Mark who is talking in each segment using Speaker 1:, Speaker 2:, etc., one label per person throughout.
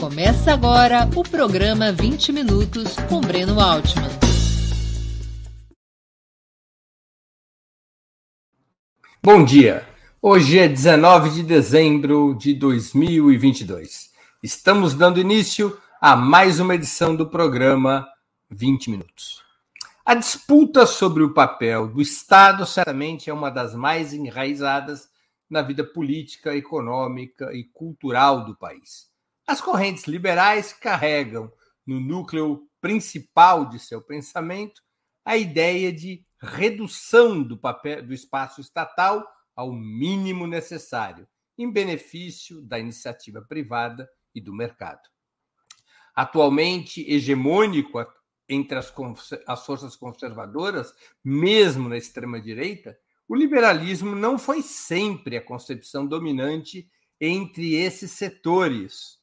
Speaker 1: Começa agora o programa 20 Minutos com Breno Altman.
Speaker 2: Bom dia. Hoje é 19 de dezembro de 2022. Estamos dando início a mais uma edição do programa 20 Minutos. A disputa sobre o papel do Estado certamente é uma das mais enraizadas na vida política, econômica e cultural do país. As correntes liberais carregam no núcleo principal de seu pensamento a ideia de redução do papel do espaço estatal ao mínimo necessário, em benefício da iniciativa privada e do mercado. Atualmente hegemônico entre as, as forças conservadoras, mesmo na extrema direita, o liberalismo não foi sempre a concepção dominante entre esses setores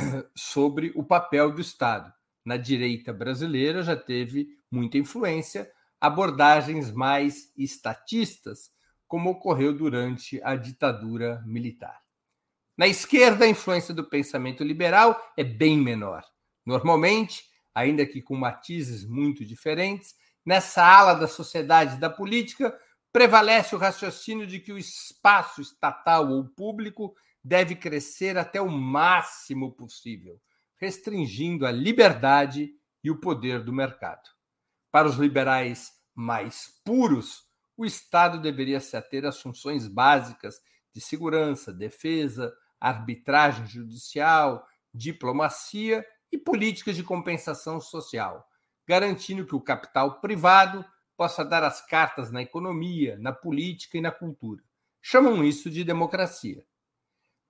Speaker 2: sobre o papel do Estado. Na direita brasileira já teve muita influência abordagens mais estatistas, como ocorreu durante a ditadura militar. Na esquerda, a influência do pensamento liberal é bem menor. Normalmente, ainda que com matizes muito diferentes, nessa ala da sociedade e da política prevalece o raciocínio de que o espaço estatal ou público deve crescer até o máximo possível, restringindo a liberdade e o poder do mercado. Para os liberais mais puros, o Estado deveria se ater às funções básicas de segurança, defesa, arbitragem judicial, diplomacia e políticas de compensação social, garantindo que o capital privado possa dar as cartas na economia, na política e na cultura. Chamam isso de democracia.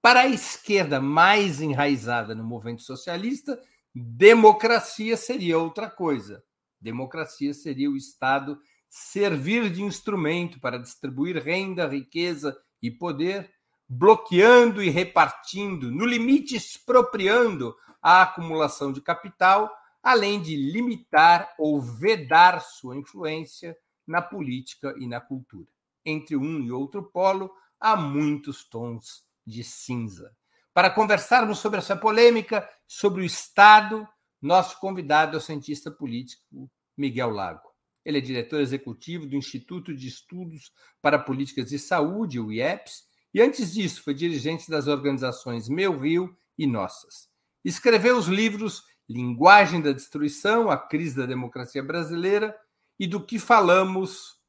Speaker 2: Para a esquerda mais enraizada no movimento socialista, democracia seria outra coisa. Democracia seria o Estado servir de instrumento para distribuir renda, riqueza e poder, bloqueando e repartindo, no limite expropriando a acumulação de capital, além de limitar ou vedar sua influência na política e na cultura. Entre um e outro polo, há muitos tons de cinza. Para conversarmos sobre essa polêmica, sobre o Estado, nosso convidado é o cientista político Miguel Lago. Ele é diretor executivo do Instituto de Estudos para Políticas de Saúde, o IEPS, e antes disso foi dirigente das organizações Meu Rio e Nossas. Escreveu os livros Linguagem da Destruição, A Crise da Democracia Brasileira e Do que Falamos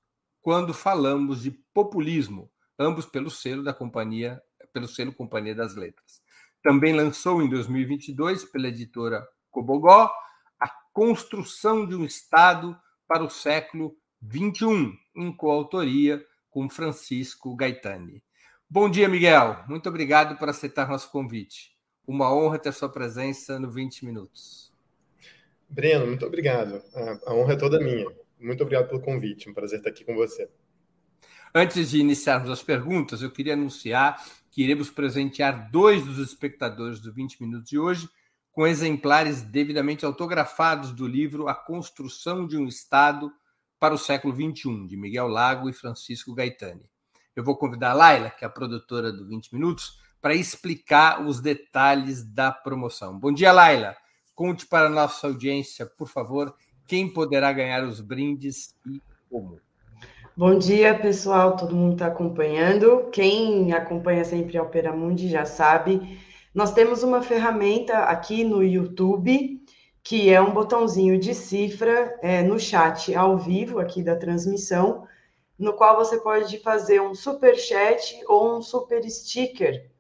Speaker 2: quando falamos de populismo, ambos pelo selo da companhia pelo selo Companhia das Letras. Também lançou em 2022, pela editora Cobogó, A Construção de um Estado para o Século XXI, em coautoria com Francisco Gaetani. Bom dia, Miguel. Muito obrigado por aceitar nosso convite. Uma honra ter sua presença no 20 Minutos.
Speaker 3: Breno, muito obrigado. A honra é toda minha. Muito obrigado pelo convite. Um prazer estar aqui com você.
Speaker 2: Antes de iniciarmos as perguntas, eu queria anunciar que iremos presentear dois dos espectadores do 20 Minutos de hoje com exemplares devidamente autografados do livro A Construção de um Estado para o Século XXI, de Miguel Lago e Francisco Gaetani. Eu vou convidar a Laila, que é a produtora do 20 Minutos, para explicar os detalhes da promoção. Bom dia, Laila. Conte para a nossa audiência, por favor, quem poderá ganhar os brindes e como.
Speaker 4: Bom dia, pessoal. Todo mundo está acompanhando. Quem acompanha sempre a Opera Mundi já sabe. Nós temos uma ferramenta aqui no YouTube que é um botãozinho de cifra é, no chat ao vivo aqui da transmissão, no qual você pode fazer um super chat ou um super sticker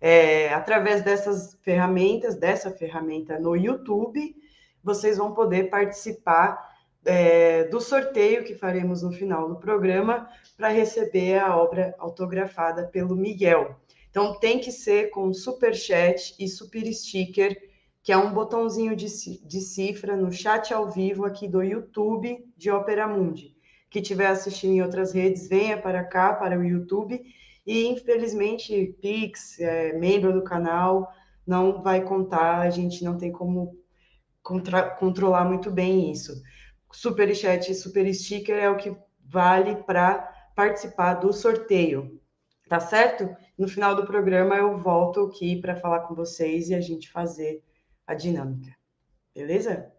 Speaker 4: é, através dessas ferramentas, dessa ferramenta no YouTube, vocês vão poder participar é, do sorteio que faremos no final do programa para receber a obra autografada pelo Miguel. Então tem que ser com super chat e super sticker, que é um botãozinho de, de cifra no chat ao vivo aqui do YouTube de Opera Mundi. Que estiver assistindo em outras redes, venha para cá, para o YouTube. E infelizmente, Pix, é, membro do canal, não vai contar, a gente não tem como controlar muito bem isso super chat e super sticker é o que vale para participar do sorteio. tá certo? No final do programa eu volto aqui para falar com vocês e a gente fazer a dinâmica. Beleza?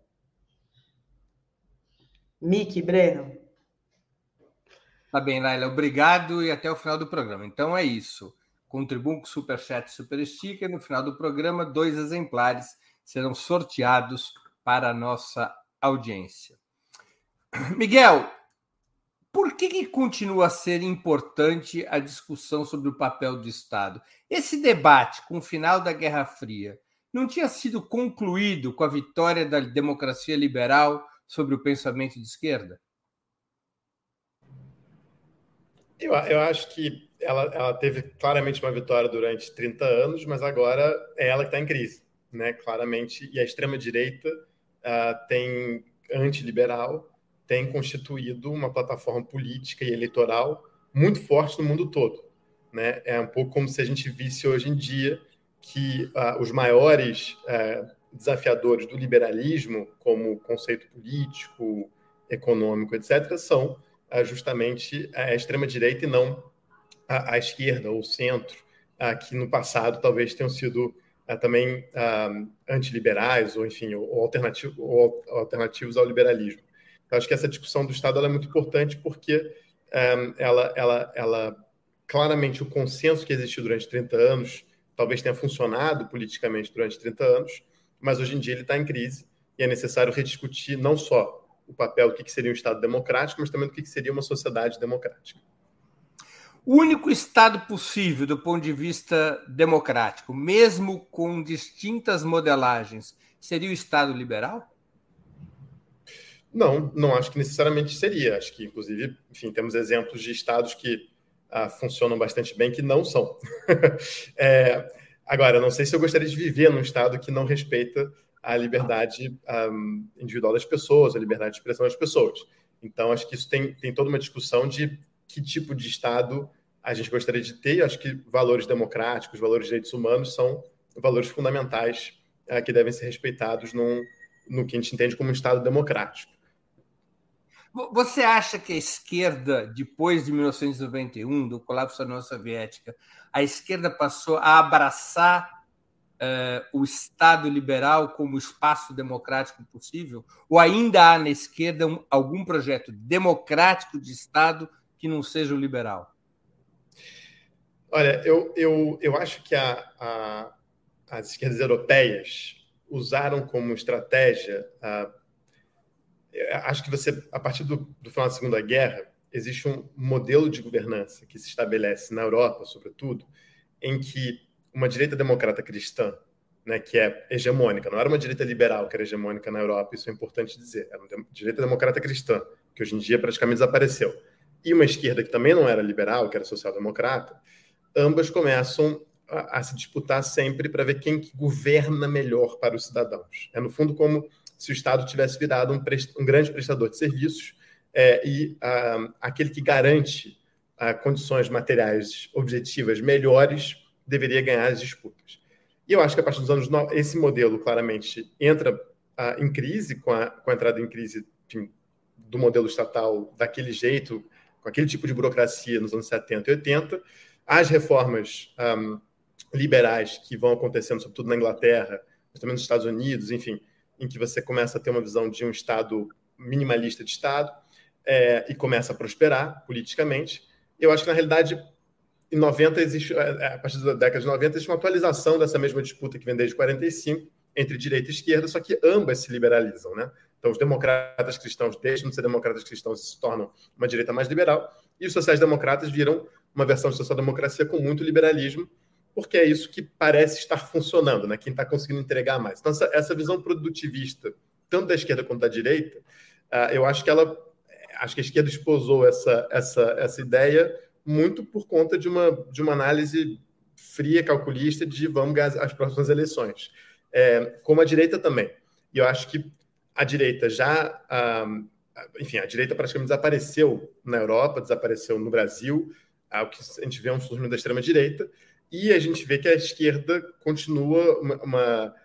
Speaker 4: Miki, Breno.
Speaker 2: Tá bem, Laila. Obrigado e até o final do programa. Então é isso. Contribuam com Superchat e Super Sticker. No final do programa, dois exemplares serão sorteados para a nossa audiência. Miguel, por que, que, continua a ser importante a discussão sobre o papel do Estado? Esse debate com o final da Guerra Fria não tinha sido concluído com a vitória da democracia liberal sobre o pensamento de esquerda?
Speaker 3: Eu, eu acho que ela, ela, teve claramente uma vitória durante 30 anos, mas agora é ela que está em crise, né? Claramente. E a extrema-direita uh, tem antiliberal, tem constituído uma plataforma política e eleitoral muito forte no mundo todo. Né? É um pouco como se a gente visse hoje em dia que uh, os maiores uh, desafiadores do liberalismo, como conceito político, econômico, etc., são uh, justamente a extrema-direita e não a, a, esquerda ou centro, que no passado talvez tenham sido também antiliberais ou, enfim, ou, alternativo, ou alternativos ao liberalismo. Acho que essa discussão do Estado é muito importante porque ela, ela, ela claramente o consenso que existiu durante 30 anos talvez tenha funcionado politicamente durante 30 anos, mas hoje em dia ele está em crise e é necessário rediscutir não só o papel do que seria um Estado democrático, mas também do que seria uma sociedade democrática.
Speaker 2: O único Estado possível do ponto de vista democrático, mesmo com distintas modelagens, seria o Estado liberal?
Speaker 3: Não, não acho que necessariamente seria. Acho que, inclusive, enfim, temos exemplos de estados que ah, funcionam bastante bem que não são. é, agora, não sei se eu gostaria de viver num estado que não respeita a liberdade um, ah, individual das pessoas, a liberdade de expressão das pessoas. Então, acho que isso tem, tem toda uma discussão de que tipo de Estado a gente gostaria de ter. acho que valores democráticos, valores de direitos humanos são valores fundamentais uh, que devem ser respeitados num, no que a gente entende como um Estado democrático.
Speaker 2: Você acha que a esquerda, depois de 1991, do colapso da União Soviética, a esquerda passou a abraçar uh, o Estado liberal como espaço democrático possível? Ou ainda há na esquerda um, algum projeto democrático de Estado que não seja o liberal?
Speaker 3: Olha, eu, eu, eu acho que a, a, as esquerdas europeias usaram como estratégia acho que você, a partir do, do, final da Segunda Guerra, existe um modelo de governança que se estabelece na Europa, sobretudo, em que uma direita democrata cristã, né, que é hegemônica, não era uma direita liberal que era hegemônica na Europa, isso é importante dizer, era uma direita democrata cristã, que hoje em dia praticamente desapareceu, e uma esquerda que também não era liberal, que era social-democrata, ambas começam a, a se disputar sempre para ver quem que governa melhor para os cidadãos. É, no fundo, como se o Estado tivesse virado um, um grande prestador de serviços é, e ah, aquele que garante ah, condições materiais objetivas melhores deveria ganhar as disputas. E eu acho que a partir dos anos esse modelo claramente entra ah, em crise com a, com a entrada em crise enfim, do modelo estatal daquele jeito, com aquele tipo de burocracia nos anos 70 e 80. As reformas um, liberais que vão acontecendo, sobretudo na Inglaterra, mas também nos Estados Unidos, enfim, em que você começa a ter uma visão de um Estado minimalista de Estado é, e começa a prosperar politicamente. Eu acho que, na realidade, em 90 existe, é, é, a partir da década de 90, existe uma atualização dessa mesma disputa que vem desde 45 entre direita e esquerda, só que ambas se liberalizam, né? Então, os democratas cristãos deixam de ser democratas cristãos e se tornam uma direita mais liberal, e os sociais-democratas viram uma versão de social-democracia com muito liberalismo, porque é isso que parece estar funcionando, né? quem está conseguindo entregar mais. Então, essa, essa, visão produtivista, tanto da esquerda quanto da direita, uh, eu acho que ela, acho que a esquerda esposou essa, essa, essa ideia muito por conta de uma, de uma análise fria, calculista, de vamos ganhar as próximas eleições. É, como a direita também. E eu acho que a direita já. Uh, enfim, a direita praticamente desapareceu na Europa, desapareceu no Brasil, o que a gente vê um surgimento da extrema-direita. E a gente vê que a esquerda continua uma, uma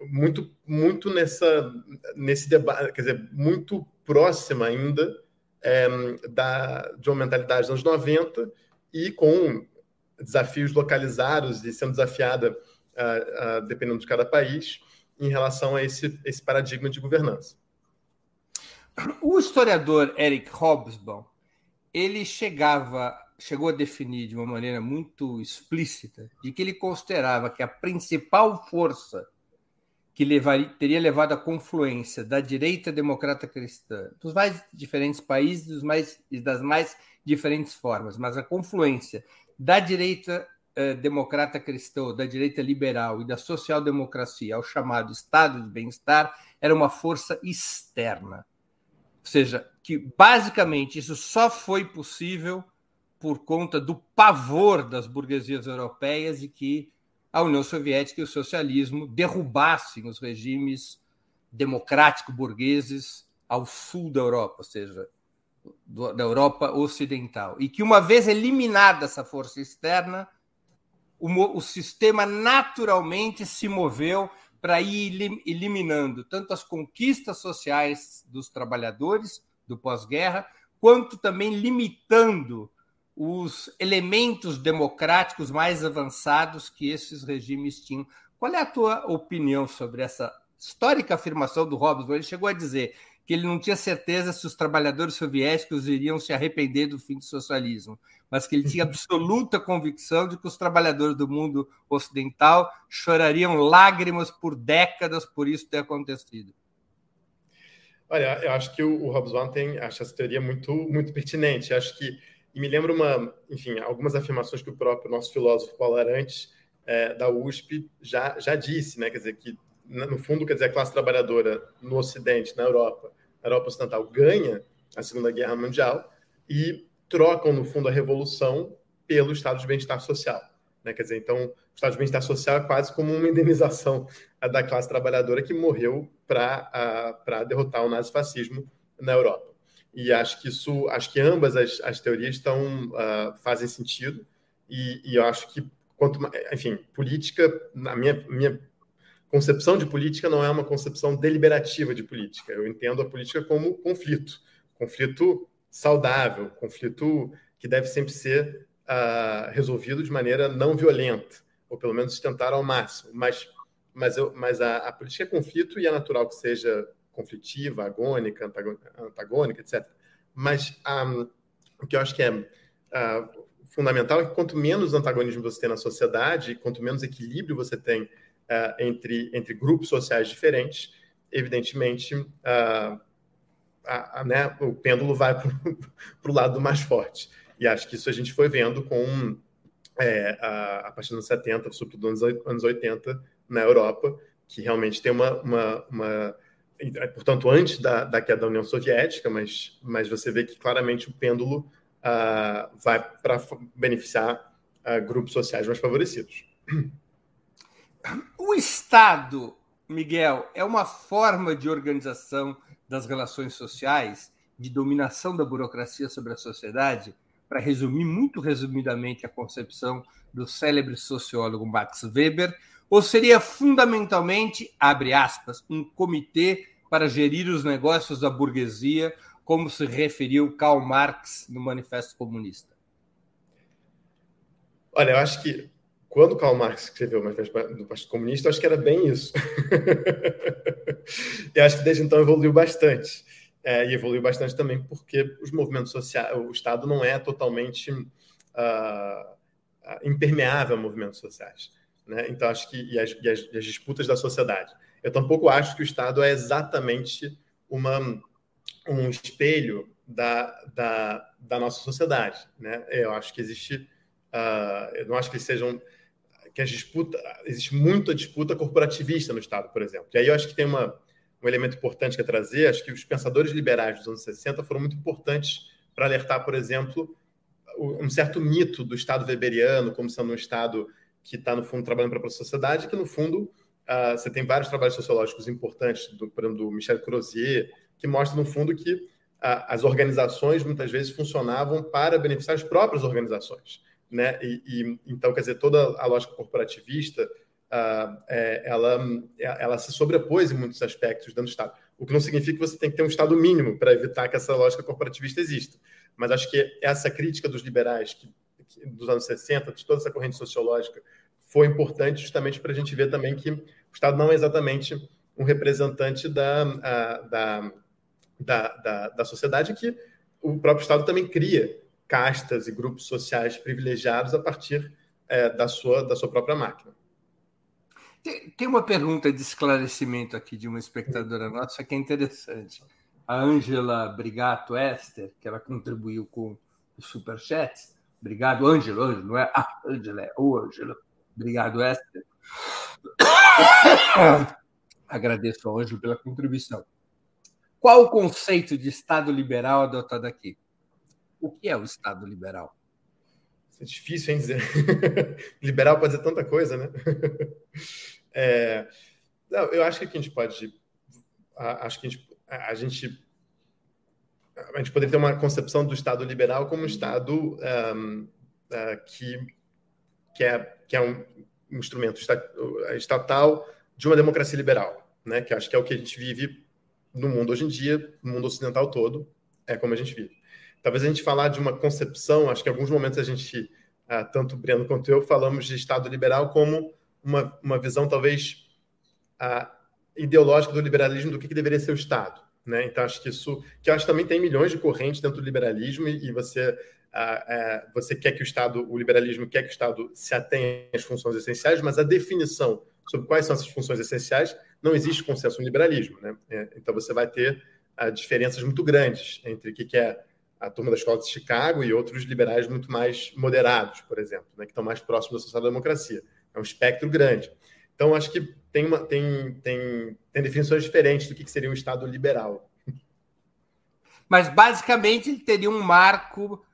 Speaker 3: muito muito nessa nesse debate, quer dizer, muito próxima ainda é, da de uma mentalidade dos anos 90 e com desafios localizados e sendo desafiada, uh, uh, dependendo de cada país, em relação a esse, esse paradigma de governança.
Speaker 2: O historiador Eric Hobsbawm ele chegava chegou a definir de uma maneira muito explícita de que ele considerava que a principal força que levaria, teria levado à confluência da direita democrata cristã dos mais diferentes países dos mais, e das mais diferentes formas, mas a confluência da direita eh, democrata cristã, da direita liberal e da social-democracia ao chamado Estado de bem-estar era uma força externa. Ou seja, que basicamente isso só foi possível por conta do pavor das burguesias europeias e que a União Soviética e o socialismo derrubassem os regimes democrático-burgueses ao sul da Europa, ou seja, da Europa Ocidental. E que, uma vez eliminada essa força externa, o, o sistema naturalmente se moveu para ir eliminando tanto as conquistas sociais dos trabalhadores do pós-guerra, quanto também limitando os elementos democráticos mais avançados que esses regimes tinham. Qual é a tua opinião sobre essa histórica afirmação do Hobbes? Ele chegou a dizer que ele não tinha certeza se os trabalhadores soviéticos iriam se arrepender do fim do socialismo, mas que ele tinha absoluta convicção de que os trabalhadores do mundo ocidental chorariam lágrimas por décadas por isso ter acontecido.
Speaker 3: Olha, eu acho que o, o tem acha essa teoria muito muito pertinente. Eu acho que e me lembra uma, enfim, algumas afirmações que o próprio nosso filósofo Paulo Arantes, é, da USP, já, já disse, né? Quer dizer, que no fundo, quer dizer, a classe trabalhadora no Ocidente, na Europa, na Europa Ocidental, ganha a Segunda Guerra Mundial e trocam, no fundo, a revolução pelo estado de bem-estar social. Né? Quer dizer, então, o estado de bem-estar social é quase como uma indenização da classe trabalhadora que morreu para derrotar o nazifascismo na Europa. E acho que isso, acho que ambas as, as teorias estão uh, fazem sentido. E, e, eu acho que quanto, enfim, política, na minha minha concepção de política não é uma concepção deliberativa de política. Eu entendo a política como conflito, conflito saudável, conflito que deve sempre ser uh, resolvido de maneira não violenta, ou pelo menos tentar ao máximo. Mas, mas, eu, mas a, a política é conflito e é natural que seja conflitiva, agônica, antagônica, etc. Mas um, o que eu acho que é uh, fundamental é que quanto menos antagonismo você tem na sociedade, quanto menos equilíbrio você tem uh, entre, entre grupos sociais diferentes, evidentemente uh, a, a, né, o pêndulo vai para o lado mais forte. E acho que isso a gente foi vendo com é, a, a, partir dos anos 70, sobretudo nos anos 80, na Europa, que realmente tem uma, uma, uma portanto, antes da, da queda da União Soviética, mas, mas você vê que claramente o pêndulo uh, vai para beneficiar uh, grupos sociais mais favorecidos.
Speaker 2: O Estado, Miguel, é uma forma de organização das relações sociais, de dominação da burocracia sobre a sociedade, para resumir muito resumidamente a concepção do célebre sociólogo Max Weber, ou seria fundamentalmente, abre aspas, um comitê para gerir os negócios da burguesia, como se referiu Karl Marx no Manifesto Comunista?
Speaker 3: Olha, eu acho que quando Karl Marx escreveu o Manifesto do Partido Comunista, eu acho que era bem isso. e acho que desde então evoluiu bastante. É, e evoluiu bastante também porque os movimentos sociais, o Estado não é totalmente uh, impermeável a movimentos sociais. Né? Então, acho que e as, e as, e as, disputas da sociedade. Eu tampouco acho que o Estado é exatamente uma, um espelho da, da, da nossa sociedade. Né? Eu acho que existe. Uh, eu não acho que eles sejam. que as disputas. Existe muita disputa corporativista no Estado, por exemplo. E aí eu acho que tem uma, um elemento importante que é trazer. Acho que os pensadores liberais dos anos 60 foram muito importantes para alertar, por exemplo, um certo mito do Estado weberiano como sendo um Estado que está, no fundo, trabalhando para a sociedade, que, no fundo, uh, você tem vários trabalhos sociológicos importantes, do, por exemplo, do Michel Crozier, que mostram, no fundo, que uh, as organizações, muitas vezes, funcionavam para beneficiar as próprias organizações. Né? E, e então, quer dizer, toda a lógica corporativista, uh, é, ela, ela se sobrepôs em muitos aspectos dentro do Estado. O que não significa que você tem que ter um Estado mínimo para evitar que essa lógica corporativista exista. Mas acho que essa crítica dos liberais, que dos anos 60, de toda essa corrente sociológica, foi importante justamente para a gente ver também que o Estado não é exatamente um representante da, a, da, da, da, da sociedade, que o próprio Estado também cria castas e grupos sociais privilegiados a partir é, da, sua, da sua própria máquina.
Speaker 2: Tem, uma pergunta de esclarecimento aqui de uma espectadora nossa que é interessante. A Ângela Brigato Esther, que ela contribuiu com o Superchat. Obrigado, Ângelo. Ângelo, não é? Ah, Ângela, é o Ângelo. Obrigado, Esther. Agradeço ao Ângelo pela contribuição. Qual o conceito de Estado liberal adotado aqui? O que é o Estado liberal?
Speaker 3: É difícil, hein, dizer. liberal pode dizer tanta coisa, né? É... Não, eu acho que a gente pode. Acho que a gente, a gente, a gente poderia ter uma concepção do Estado liberal como um Estado um, uh, que, que, é, que é um instrumento estatal de uma democracia liberal, né? Que acho que é o que a gente vive no mundo hoje em dia, no mundo ocidental todo, é como a gente vive. Talvez a gente falar de uma concepção, acho que em alguns momentos a gente, ah, tanto o Breno quanto eu, falamos de Estado liberal como uma, uma visão talvez ah, ideológica do liberalismo do que, que deveria ser o Estado. Né? Então, acho que isso, que acho que também tem milhões de correntes dentro do liberalismo e, e você é, você quer que o Estado, o liberalismo quer que o Estado se atenha às funções essenciais, mas a definição sobre quais são essas funções essenciais não existe consenso no liberalismo. Né? É, então você vai ter uh, diferenças muito grandes entre o que é a turma da escola de Chicago e outros liberais muito mais moderados, por exemplo, né? que estão mais próximos da social-democracia. É um espectro grande. Então, acho que tem, uma, tem, tem, tem definições diferentes do que seria um Estado liberal.
Speaker 2: Mas, basicamente, ele teria um marco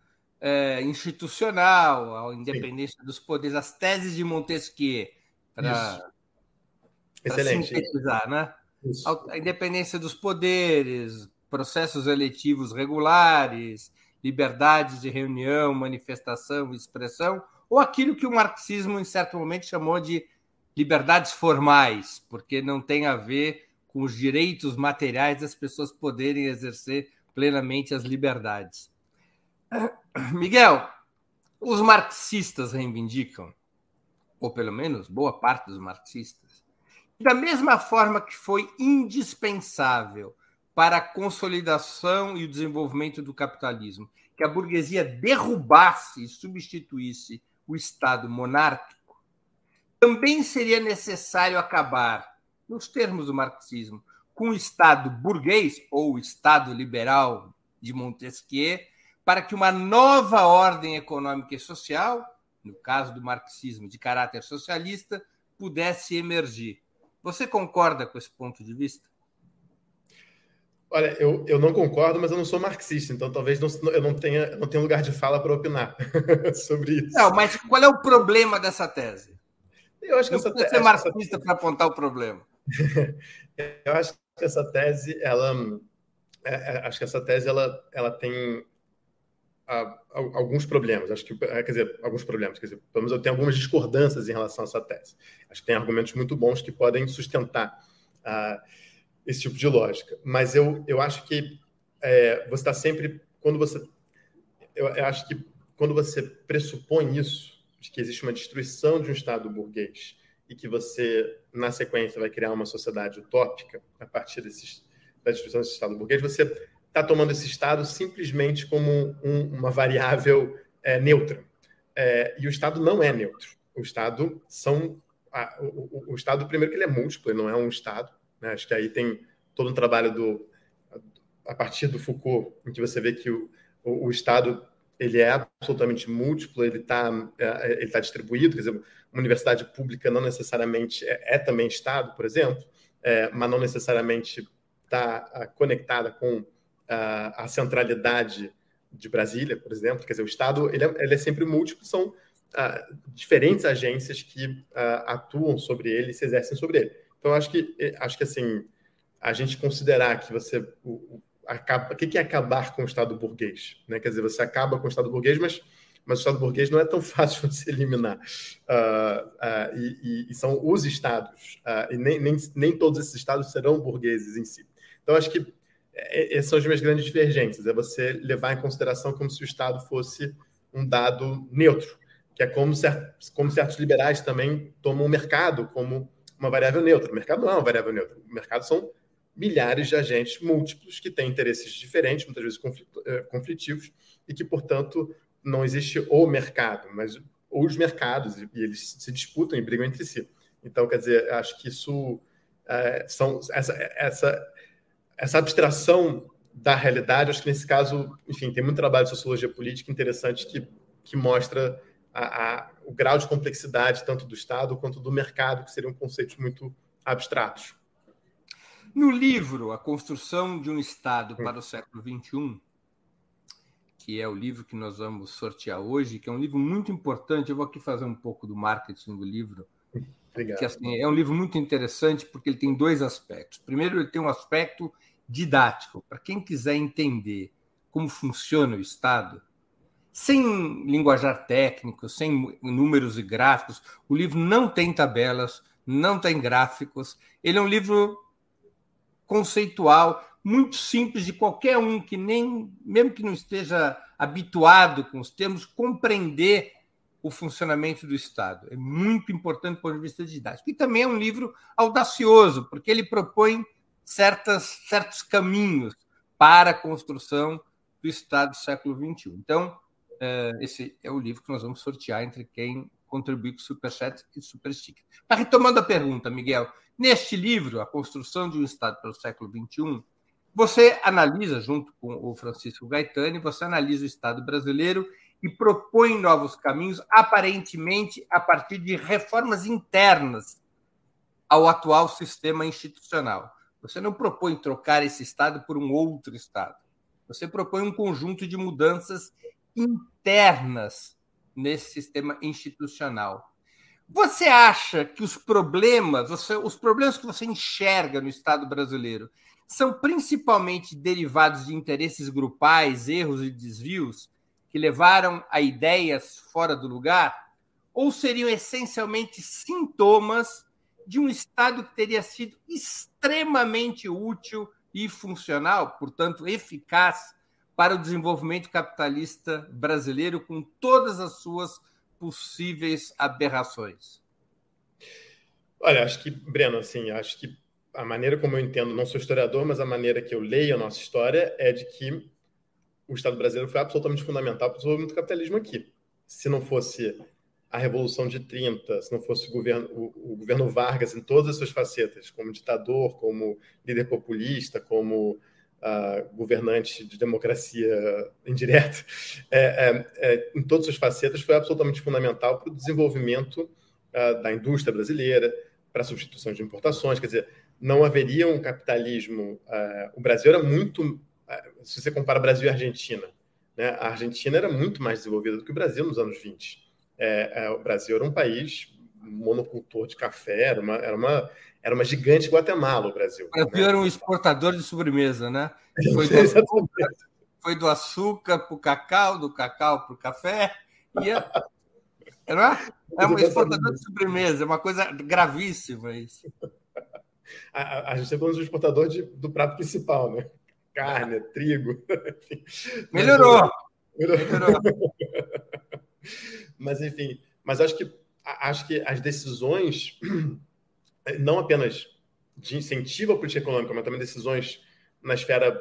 Speaker 2: é, institucional, a independência Sim. dos poderes, as teses de Montesquieu, para sintetizar, né? Isso. A independência dos poderes, processos eletivos regulares, liberdades de reunião, manifestação, expressão, ou aquilo que o marxismo, em certo momento, chamou de liberdades formais, porque não tem a ver com os direitos materiais das pessoas poderem exercer plenamente as liberdades. Miguel, os marxistas reivindicam, ou pelo menos boa parte dos marxistas, da mesma forma que foi indispensável para a consolidação e o desenvolvimento do capitalismo, que a burguesia derrubasse e substituísse o Estado monárquico, também seria necessário acabar, nos termos do marxismo, com o Estado burguês ou o Estado liberal de Montesquieu, para que uma nova ordem econômica e social, no caso do marxismo de caráter socialista, pudesse emergir. Você concorda com esse ponto de vista?
Speaker 3: Olha, eu, eu não concordo, mas eu não sou marxista, então talvez não, eu não tenha, não tenha lugar de fala para opinar sobre isso.
Speaker 2: Não, mas qual é o problema dessa tese?
Speaker 3: Eu acho que não essa
Speaker 2: tese. ser marxista para apontar o problema.
Speaker 3: eu acho que essa tese, ela. É, é, acho que essa tese ela, ela tem alguns problemas. Acho que, é, quer dizer, alguns problemas. Quer dizer, pelo menos eu tenho algumas discordâncias em relação a essa tese. Acho que tem argumentos muito bons que podem sustentar uh, esse tipo de lógica. Mas eu, eu acho que é, você está sempre. Quando você. Eu, eu acho que quando você pressupõe isso, de que existe uma destruição de um Estado burguês e que você, na sequência, vai criar uma sociedade utópica a partir desses, da destruição desse Estado burguês, você está tomando esse Estado simplesmente como um, uma variável é, neutra. É, e o Estado não é neutro. O Estado são. A, o, o, Estado, primeiro, que ele é múltiplo, ele não é um Estado. Né? Acho que aí tem todo um trabalho do. A partir do Foucault, em que você vê que o, o, o Estado ele é absolutamente múltiplo, ele está é, ele tá distribuído, quer dizer, uma universidade pública não necessariamente é, é também Estado, por exemplo, é, mas não necessariamente está conectada com a, centralidade de Brasília, por exemplo. Quer dizer, o Estado ele é, ele é sempre múltiplo, são uh, diferentes agências que uh, atuam sobre ele e se exercem sobre ele. Então, acho que, acho que assim, a gente considerar que você. O, o, acaba, o que é acabar com o Estado burguês? Né? Quer dizer, você acaba com o Estado burguês, mas, mas o Estado burguês não é tão fácil de se eliminar. Uh, e, e, e, são os Estados, e nem, nem, nem todos esses Estados serão burgueses em si. Então, acho que essas são as minhas grandes divergências. É você levar em consideração como se o Estado fosse um dado neutro, que é como, como certos liberais também tomam o mercado como uma variável neutra. O mercado não é uma variável neutra. O mercado são milhares de agentes múltiplos que têm interesses diferentes, muitas vezes eh, conflitivos, e que, portanto, não existe o mercado, mas os mercados, e eles se disputam e brigam entre si. Então, quer dizer, acho que isso é, são essa, essa, essa abstração da realidade, acho que nesse caso, enfim, tem muito trabalho de sociologia política interessante que, que mostra a, a, o grau de complexidade tanto do Estado quanto do mercado, que seriam conceitos muito abstratos.
Speaker 2: No livro A Construção de um Estado para o Século XXI, que é o livro que nós vamos sortear hoje, que é um livro muito importante, eu vou aqui fazer um pouco do marketing do livro, Obrigado. que assim, é um livro muito interessante porque ele tem dois aspectos. Primeiro, ele tem um aspecto didático, para quem quiser entender como funciona o Estado, sem linguajar técnico, sem números e gráficos. O livro não tem tabelas, não tem gráficos. Ele é um livro conceitual, muito simples de qualquer um que nem, mesmo que não esteja habituado com os termos, compreender o funcionamento do Estado. É muito importante do ponto de vista didático. E também é um livro audacioso, porque ele propõe certas, certos caminhos para a construção do Estado do século XXI. Então, eh, esse é o livro que nós vamos sortear entre quem contribuir com o Superchat e Super Sticker. Mas retomando a pergunta, Miguel, neste livro, A Construção de um Estado pelo Século XXI, você analisa, junto com o Francisco Gaetani, você analisa o Estado brasileiro e propõe novos caminhos, aparentemente a partir de reformas internas ao atual sistema institucional. Você não propõe trocar esse Estado por um outro Estado. Você propõe um conjunto de mudanças internas nesse sistema institucional. Você acha que os problemas, você, os problemas que você enxerga no Estado brasileiro, são principalmente derivados de interesses grupais, erros e desvios que levaram a ideias fora do lugar? Ou seriam essencialmente sintomas de um Estado que teria sido extremamente útil e funcional, portanto, eficaz para o desenvolvimento capitalista brasileiro com todas as suas possíveis aberrações?
Speaker 3: Olha, acho que, Breno, assim, acho que a maneira como eu entendo, não sou historiador, mas a maneira que eu leio a nossa história é de que o Estado brasileiro foi absolutamente fundamental para o desenvolvimento do capitalismo aqui. Se não fosse a Revolução de 30, se não fosse o governo, o, o governo Vargas em todas as suas facetas, como ditador, como líder populista, como uh, governante de democracia indireta, é, é, é, em todas as facetas, foi absolutamente fundamental para o desenvolvimento uh, da indústria brasileira, para a substituição de importações. Quer dizer, não haveria um capitalismo. Uh, o Brasil era muito. se você compara Brasil e Argentina, né, a Argentina era muito mais desenvolvida do que o Brasil nos anos 20. É, é, o Brasil era um país monocultor de café, era uma, era uma, era uma gigante Guatemala, o Brasil.
Speaker 2: O Brasil né? era um exportador de sobremesa, né? Foi do açúcar, foi do açúcar para o cacau, do cacau para o café. E é, era, é um exportador de sobremesa, é uma coisa gravíssima isso.
Speaker 3: A, a, a gente é um exportador de, do prato principal, né? Carne, trigo.
Speaker 2: Melhorou. Melhorou.
Speaker 3: Mas, enfim, mas acho que acho que as decisões, não apenas de incentivo à política econômica, mas também decisões na esfera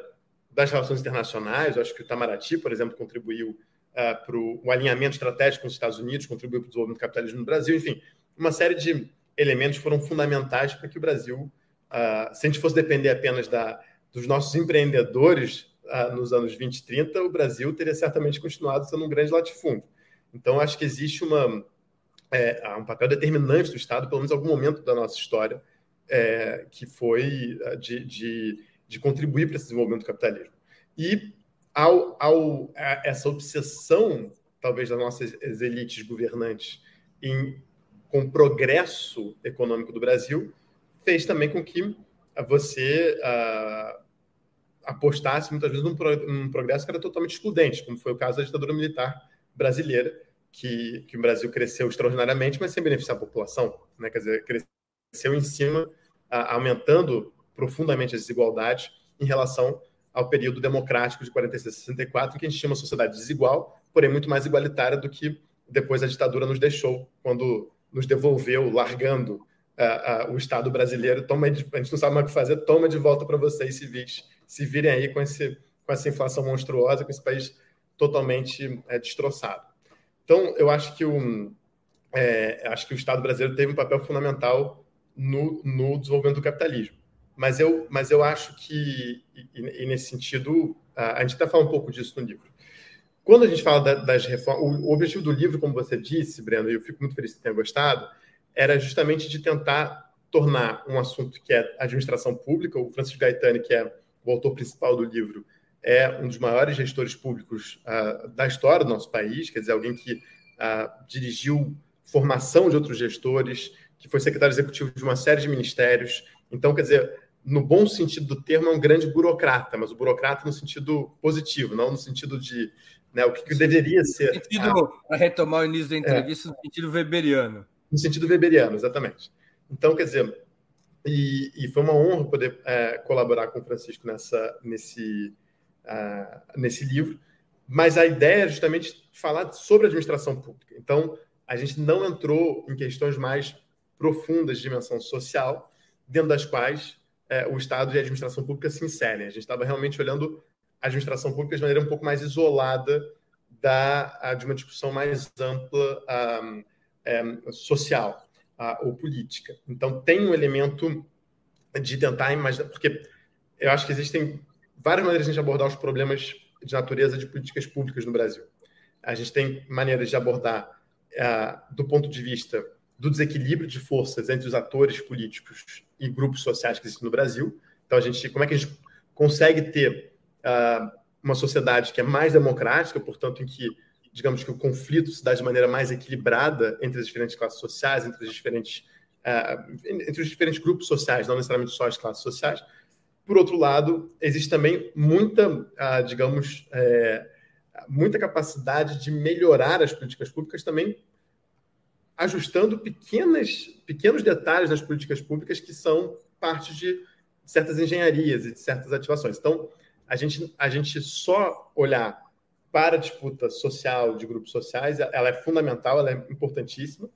Speaker 3: das relações internacionais. Acho que o Itamaraty, por exemplo, contribuiu uh, para o alinhamento estratégico com os Estados Unidos, contribuiu para o desenvolvimento do capitalismo no Brasil. Enfim, uma série de elementos foram fundamentais para que o Brasil, uh, se a gente fosse depender apenas da, dos nossos empreendedores uh, nos anos 20 e 30, o Brasil teria certamente continuado sendo um grande latifúndio. Então, acho que existe uma, é, um papel determinante do Estado, pelo menos em algum momento da nossa história, é, que foi é, de, de, de contribuir para esse desenvolvimento do capitalismo. E ao, ao, essa obsessão, talvez, das nossas elites governantes em, com o progresso econômico do Brasil, fez também com que você uh, apostasse muitas vezes num, num progresso que era totalmente excludente, como foi o caso da ditadura militar brasileira, que, que o Brasil cresceu extraordinariamente, mas sem beneficiar a população. Né? Quer dizer, cresceu em cima, aumentando profundamente as desigualdades em relação ao período democrático de 46 a 64, em que a gente tinha uma sociedade desigual, porém muito mais igualitária do que depois a ditadura nos deixou, quando nos devolveu, largando uh, uh, o Estado brasileiro. Toma, a gente não sabe mais o que fazer, toma de volta para vocês civis se virem aí com, esse, com essa inflação monstruosa, com esse país totalmente é, destroçado. Então, eu acho que o, é, acho que o Estado brasileiro teve um papel fundamental no, no desenvolvimento do capitalismo. Mas eu, mas eu acho que, e, e nesse sentido, a, a gente até fala um pouco disso no livro. Quando a gente fala da, das reformas, o, objetivo do livro, como você disse, Breno, e eu fico muito feliz que tenha gostado, era justamente de tentar tornar um assunto que é administração pública, o Francisco Gaetani, que é o autor principal do livro, é um dos maiores gestores públicos uh, da história do nosso país, quer dizer, alguém que uh, dirigiu formação de outros gestores, que foi secretário executivo de uma série de ministérios. Então, quer dizer, no bom sentido do termo, é um grande burocrata, mas o burocrata no sentido positivo, não no sentido de né, o que, que deveria ser.
Speaker 2: No sentido, a... retomar o início da entrevista, é, no sentido weberiano.
Speaker 3: No sentido weberiano, exatamente. Então, quer dizer, e, e foi uma honra poder é, colaborar com o Francisco nessa, nesse, nesse livro. Mas a ideia é justamente falar sobre administração pública. Então, a gente não entrou em questões mais profundas de dimensão social, dentro das quais é, o Estado e a administração pública se inserem. A gente estava realmente olhando a administração pública de maneira um pouco mais isolada da, de uma discussão mais ampla um, é, social ou política. Então, tem um elemento de tentar imaginar, porque eu acho que existem várias maneiras de a gente abordar os problemas de natureza de políticas públicas no Brasil. A gente tem maneiras de abordar uh, do ponto de vista do desequilíbrio de forças entre os atores políticos e grupos sociais que existem no Brasil. Então, a gente, como é que a gente consegue ter uh, uma sociedade que é mais democrática, portanto, em que digamos que o conflito se dá de maneira mais equilibrada entre as diferentes classes sociais, entre os diferentes, uh, entre os diferentes grupos sociais, não necessariamente só as classes sociais. Por outro lado, existe também muita, uh, digamos, é, muita capacidade de melhorar as políticas públicas também ajustando pequenas, pequenos detalhes das políticas públicas que são parte de certas engenharias e de certas ativações. Então, a gente, a gente só olhar para a disputa social de grupos sociais, ela é fundamental, ela é importantíssima,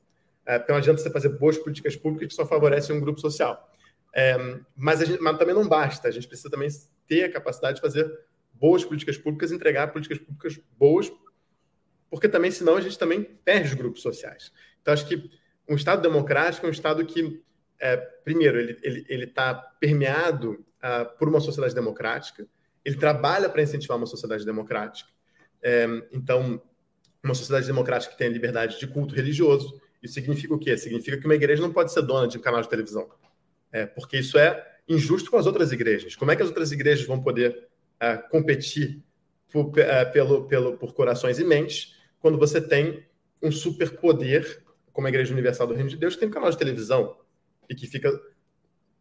Speaker 3: é, não adianta você fazer boas políticas públicas que só favorecem um grupo social. É, mas, gente, mas, também não basta, a gente precisa também ter a capacidade de fazer boas políticas públicas, entregar políticas públicas boas, porque também, senão, a gente também perde os grupos sociais. Então, acho que um Estado democrático é um Estado que, é, primeiro, ele está ele, ele tá permeado uh, por uma sociedade democrática, ele trabalha para incentivar uma sociedade democrática, é, então, uma sociedade democrática que tem liberdade de culto religioso, isso significa o quê? Significa que uma igreja não pode ser dona de um canal de televisão, é, porque isso é injusto com as outras igrejas. Como é que as outras igrejas vão poder é, competir por, é, pelo, pelo, por corações e mentes quando você tem um superpoder, como a Igreja Universal do Reino de Deus, que tem um canal de televisão e que fica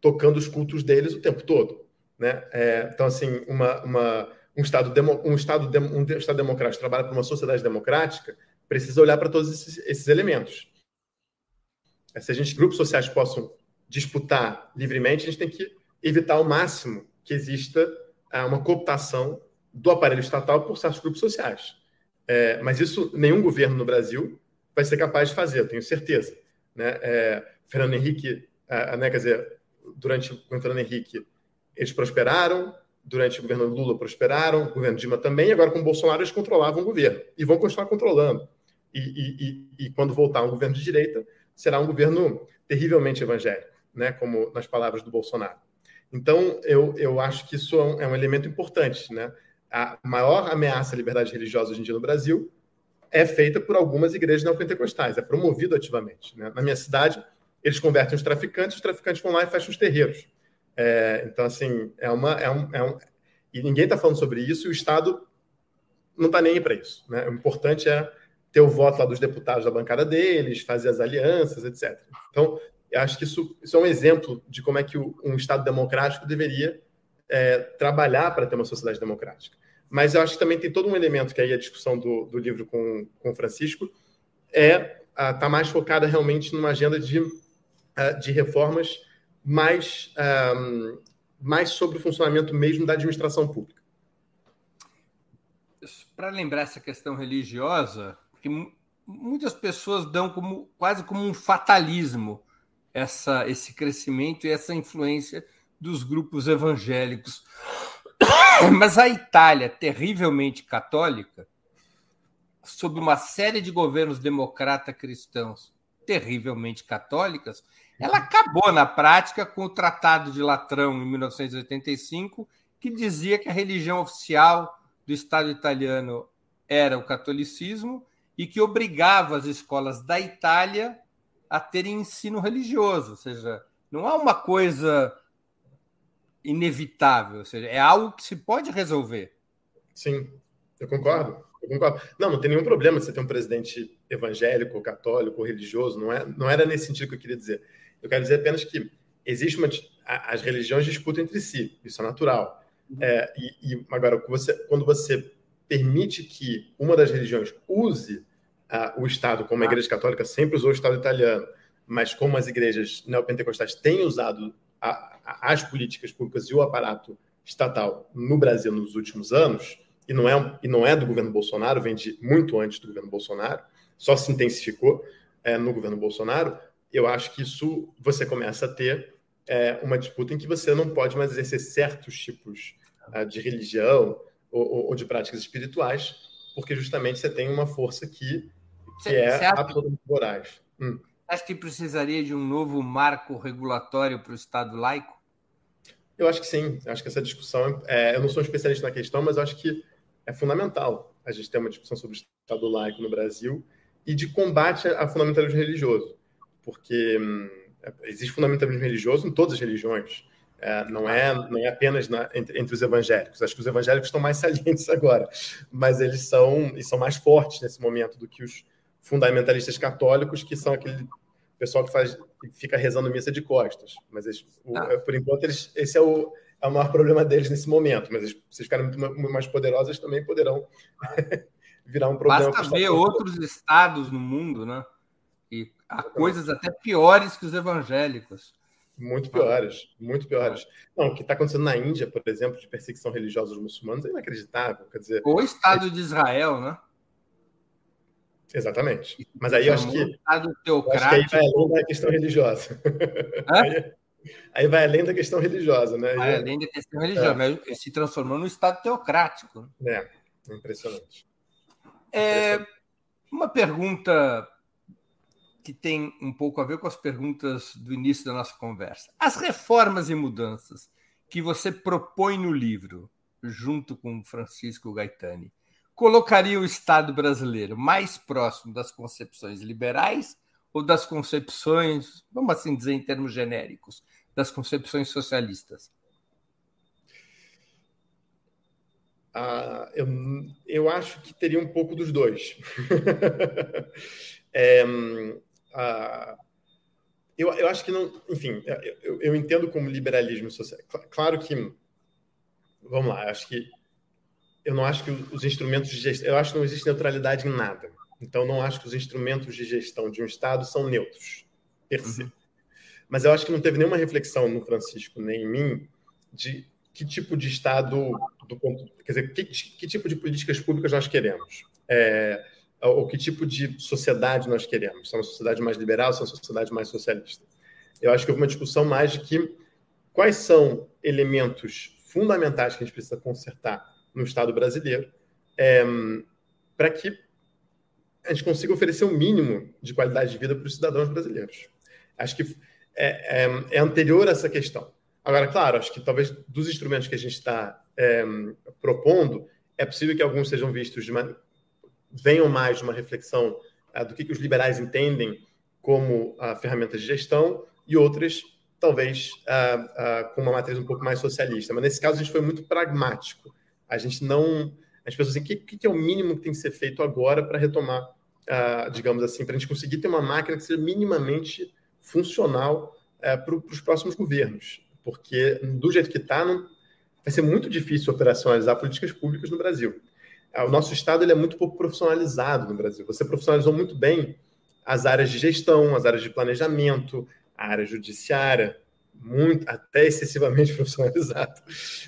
Speaker 3: tocando os cultos deles o tempo todo? Né? É, então, assim, uma, uma um Estado, demo, um, estado de, um Estado democrático trabalha para uma sociedade democrática, precisa olhar para todos esses, esses elementos. É, se a gente, grupos sociais possam disputar livremente, a gente tem que evitar ao máximo que exista ah, uma cooptação do aparelho estatal por certos grupos sociais. É, mas isso nenhum governo no Brasil vai ser capaz de fazer, eu tenho certeza. Né? É, Fernando Henrique, ah, né, quer dizer, durante o Fernando Henrique, eles prosperaram, durante o governo Lula prosperaram, o governo Dilma também, agora com o Bolsonaro eles controlavam o governo e vão continuar controlando. E, e, e, e, quando voltar um governo de direita, será um governo terrivelmente evangélico, né, como nas palavras do Bolsonaro. Então, eu, eu acho que isso é um, é um elemento importante. Né? A maior ameaça à liberdade religiosa hoje em dia no Brasil é feita por algumas igrejas neopentecostais, é promovido ativamente. Né? Na minha cidade, eles convertem os traficantes, os traficantes vão lá e fecham os terreiros. É, então, assim, é uma. É um, é um, e ninguém está falando sobre isso e o Estado não está nem aí para isso. Né? O importante é ter o voto lá dos deputados da bancada deles, fazer as alianças, etc. Então, eu acho que isso, isso é um exemplo de como é que um Estado democrático deveria é, trabalhar para ter uma sociedade democrática. Mas eu acho que também tem todo um elemento que aí a discussão do, do livro com, com o Francisco é está mais focada realmente numa agenda de, de reformas mais, um, mais sobre o funcionamento mesmo da administração pública.
Speaker 2: para lembrar essa questão religiosa, que muitas pessoas dão como quase como um fatalismo essa, esse crescimento e essa influência dos grupos evangélicos. Mas a Itália, terrivelmente católica, sob uma série de governos democrata-cristãos terrivelmente católicas, ela acabou na prática com o Tratado de Latrão em 1985, que dizia que a religião oficial do Estado italiano era o catolicismo e que obrigava as escolas da Itália a terem ensino religioso, ou seja, não há uma coisa inevitável, ou seja, é algo que se pode resolver.
Speaker 3: Sim, eu concordo. Eu concordo. Não, não tem nenhum problema você ter um presidente evangélico, católico, religioso. Não, é, não era nesse sentido que eu queria dizer. Eu quero dizer apenas que existe uma. As religiões disputam entre si, isso é natural. Uhum. É, e, e, agora, você, quando você permite que uma das religiões use uh, o Estado, como a Igreja Católica sempre usou o Estado italiano, mas como as igrejas neopentecostais têm usado a, a, as políticas públicas e o aparato estatal no Brasil nos últimos anos, e não é, e não é do governo Bolsonaro, vem de muito antes do governo Bolsonaro, só se intensificou é, no governo Bolsonaro, eu acho que isso você começa a ter é, uma disputa em que você não pode mais exercer certos tipos uh, de religião ou, ou, de práticas espirituais, porque justamente você tem uma força que, que é absolutamente voraz.
Speaker 2: Hum. Acho que precisaria de um novo marco regulatório para o Estado laico?
Speaker 3: Eu acho que sim. Acho que essa discussão. É, eu não sou um especialista na questão, mas acho que é fundamental a gente ter uma discussão sobre o Estado laico no Brasil e de combate a fundamentalismo religioso porque hum, existe fundamentalismo religioso em todas as religiões. É, não, é, não é apenas na, entre, entre, os evangélicos. Acho que os evangélicos estão mais salientes agora, mas eles são, e são mais fortes nesse momento do que os fundamentalistas católicos, que são aquele pessoal que, faz, que fica rezando missa de costas. Mas eles, o, ah. por enquanto, eles, esse é o, é o maior problema deles nesse momento. Mas eles, se ficarem muito, muito mais poderosos, também poderão virar um problema.
Speaker 2: Basta ver outros estados no mundo, né? E há coisas até piores que os evangélicos.
Speaker 3: Muito piores, muito piores. Não, o que está acontecendo na Índia, por exemplo, de perseguição religiosa dos muçulmanos é inacreditável. Quer dizer,
Speaker 2: o Estado é... de Israel, né?
Speaker 3: Exatamente. Mas aí eu acho que.
Speaker 2: Estado teocrático.
Speaker 3: Que aí vai além da questão religiosa. Aí, aí, vai além da questão religiosa, né?
Speaker 2: Vai além da questão religiosa, é. mas se transformou num Estado teocrático.
Speaker 3: É, impressionante.
Speaker 2: É, uma pergunta que tem um pouco a ver com as perguntas do início da nossa conversa. As reformas e mudanças que você propõe no livro, junto com Francisco Gaetani, colocariam o Estado brasileiro mais próximo das concepções liberais ou das concepções, vamos assim dizer em termos genéricos, das concepções socialistas?
Speaker 3: Ah, eu, eu acho que teria um pouco dos dois. é, a, eu, eu acho que não. Enfim, eu, eu entendo como liberalismo social. Claro que. Vamos lá, acho que. Eu não acho que os instrumentos de gestão. Eu acho que não existe neutralidade em nada. Então, não acho que os instrumentos de gestão de um Estado são neutros, per se. Uhum. Mas eu acho que não teve nenhuma reflexão no Francisco nem em mim de que tipo de Estado, do ponto, quer dizer, que, que tipo de políticas públicas nós queremos. É, ou que tipo de sociedade nós queremos. Se é uma sociedade mais liberal, se é uma sociedade mais socialista. Eu acho que houve uma discussão mais de que quais são elementos fundamentais que a gente precisa consertar no Estado brasileiro é, para que a gente consiga oferecer o um mínimo de qualidade de vida para os cidadãos brasileiros. Acho que é, é, é, anterior a essa questão. Agora, claro, acho que talvez dos instrumentos que a gente está propondo, é possível que alguns sejam vistos de, venham mais de uma reflexão uh, do que, que os liberais entendem como uh, ferramentas de gestão e outras, talvez, uh, com uma matriz um pouco mais socialista. Mas nesse caso, a gente foi muito pragmático. A gente não. As pessoas assim, o que, que, é o mínimo que tem que ser feito agora para retomar, digamos assim, para a gente conseguir ter uma máquina que seja minimamente funcional para os próximos governos. Porque, do jeito que está, vai ser muito difícil operacionalizar políticas públicas no Brasil. É, o nosso Estado ele é muito pouco profissionalizado no Brasil. Você profissionalizou muito bem as áreas de gestão, as áreas de planejamento, a área judiciária, muito, até excessivamente profissionalizado,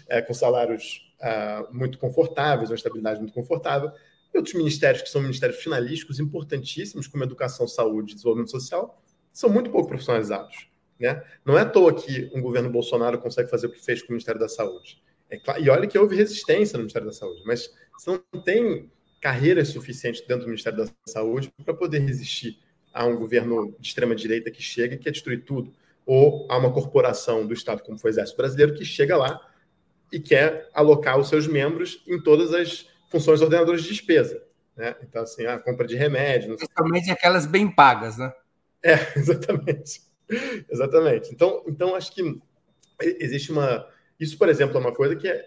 Speaker 3: é, com salários uh, muito confortáveis, uma estabilidade muito confortável, e outros ministérios que são ministérios finalísticos importantíssimos, como educação, saúde e desenvolvimento social, são muito pouco profissionalizados. Né? Não é à toa que um governo Bolsonaro consegue fazer o que fez com o Ministério da Saúde. É claro, e olha que houve resistência no Ministério da Saúde, mas você não tem carreiras suficientes dentro do Ministério da Saúde para poder resistir a um governo de extrema-direita que chega e quer destruir tudo, ou a uma corporação do Estado, como foi o Exército Brasileiro, que chega lá e quer alocar os seus membros em todas as funções ordenadoras de despesa. Né? Então, assim, a compra de remédio.
Speaker 2: Principalmente aquelas bem pagas, né?
Speaker 3: É, exatamente. exatamente. Então, então, acho que existe uma. Isso, por exemplo, é uma coisa que é,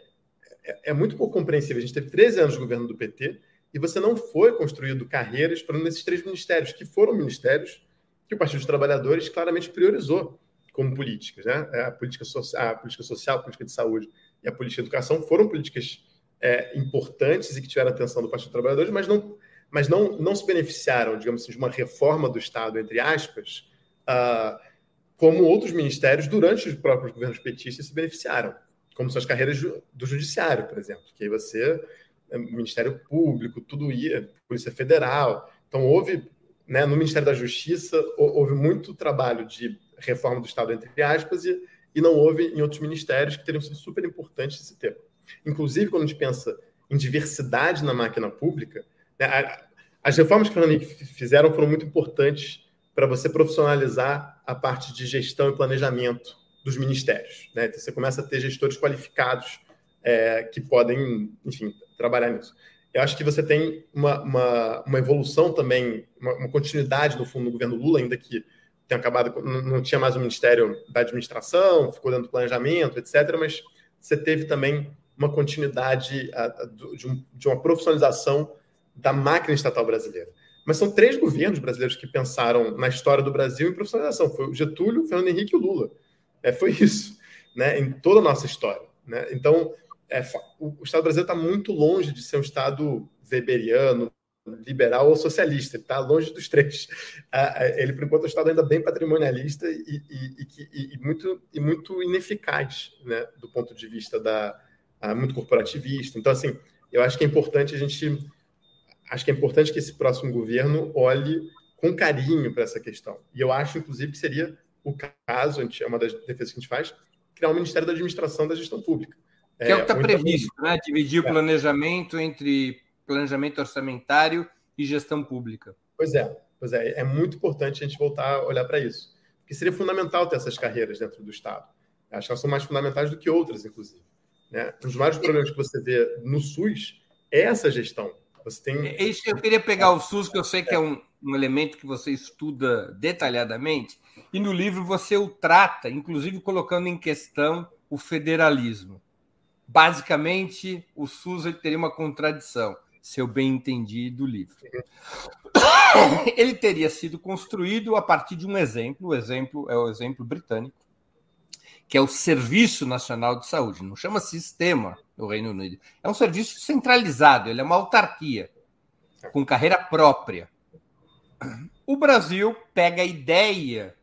Speaker 3: é, é muito pouco compreensível. A gente teve 13 anos de governo do PT e você não foi construído carreiras para desses três ministérios, que foram ministérios que o Partido dos Trabalhadores claramente priorizou como políticas. Né? É, a, política social, a política social, a política de saúde e a política de educação foram políticas é, importantes e que tiveram atenção do Partido dos Trabalhadores, mas não, mas não, não se beneficiaram, digamos assim, de uma reforma do Estado, entre aspas, uh, como outros ministérios durante os próprios governos petistas se beneficiaram, como são as carreiras do Judiciário, por exemplo, que aí você é, Ministério Público, tudo ia, Polícia Federal. Então, houve, né, no Ministério da Justiça, houve muito trabalho de reforma do Estado, entre aspas, e, e não houve em outros ministérios que teriam sido super importantes esse tempo. Inclusive, quando a gente pensa em diversidade na máquina pública, né, as reformas que Fernando fizeram foram muito importantes para você profissionalizar a parte de gestão e planejamento dos ministérios. Né? Então, você começa a ter gestores qualificados é, que podem, enfim, trabalhar nisso. Eu acho que você tem uma, uma, uma evolução também, uma, uma, continuidade no fundo do governo Lula, ainda que tenha acabado, não, tinha mais o Ministério da Administração, ficou dentro do planejamento, etc., mas você teve também uma continuidade a, a, de, um, de uma profissionalização da máquina estatal brasileira. Mas são três governos brasileiros que pensaram na história do Brasil em profissionalização. Foi o Getúlio, o Fernando Henrique e o Lula. É, foi isso, né, em toda a nossa história. Né? Então, é, o, Estado brasileiro está muito longe de ser um Estado weberiano, liberal ou socialista. está longe dos três. ele, por enquanto, é um Estado ainda bem patrimonialista e, e, e, e muito, e muito ineficaz, né, do ponto de vista da muito corporativista. Então, assim, eu acho que é importante a gente, acho que é importante que esse próximo governo olhe com carinho para essa questão. E eu acho, inclusive, que seria o caso, a gente, é uma das defesas que a gente faz, criar um Ministério da Administração da Gestão Pública
Speaker 2: que é, o que está previsto, né? Dividir o é. planejamento entre planejamento orçamentário e gestão pública.
Speaker 3: Pois é, pois é. É muito importante a gente voltar a olhar para isso. Porque seria fundamental ter essas carreiras dentro do Estado. Acho que elas são mais fundamentais do que outras, inclusive. Né? Um dos maiores problemas que você vê no SUS é essa gestão. Você tem.
Speaker 2: É isso eu queria pegar o SUS, que eu sei que é um, um elemento que você estuda detalhadamente, e no livro você o trata, inclusive colocando em questão o federalismo basicamente, o SUS ele teria uma contradição, se eu bem entendi do livro. Ele teria sido construído a partir de um exemplo, o exemplo é o exemplo britânico, que é o Serviço Nacional de Saúde. Não chama sistema no Reino Unido. É um serviço centralizado, ele é uma autarquia, com carreira própria. O Brasil pega a ideia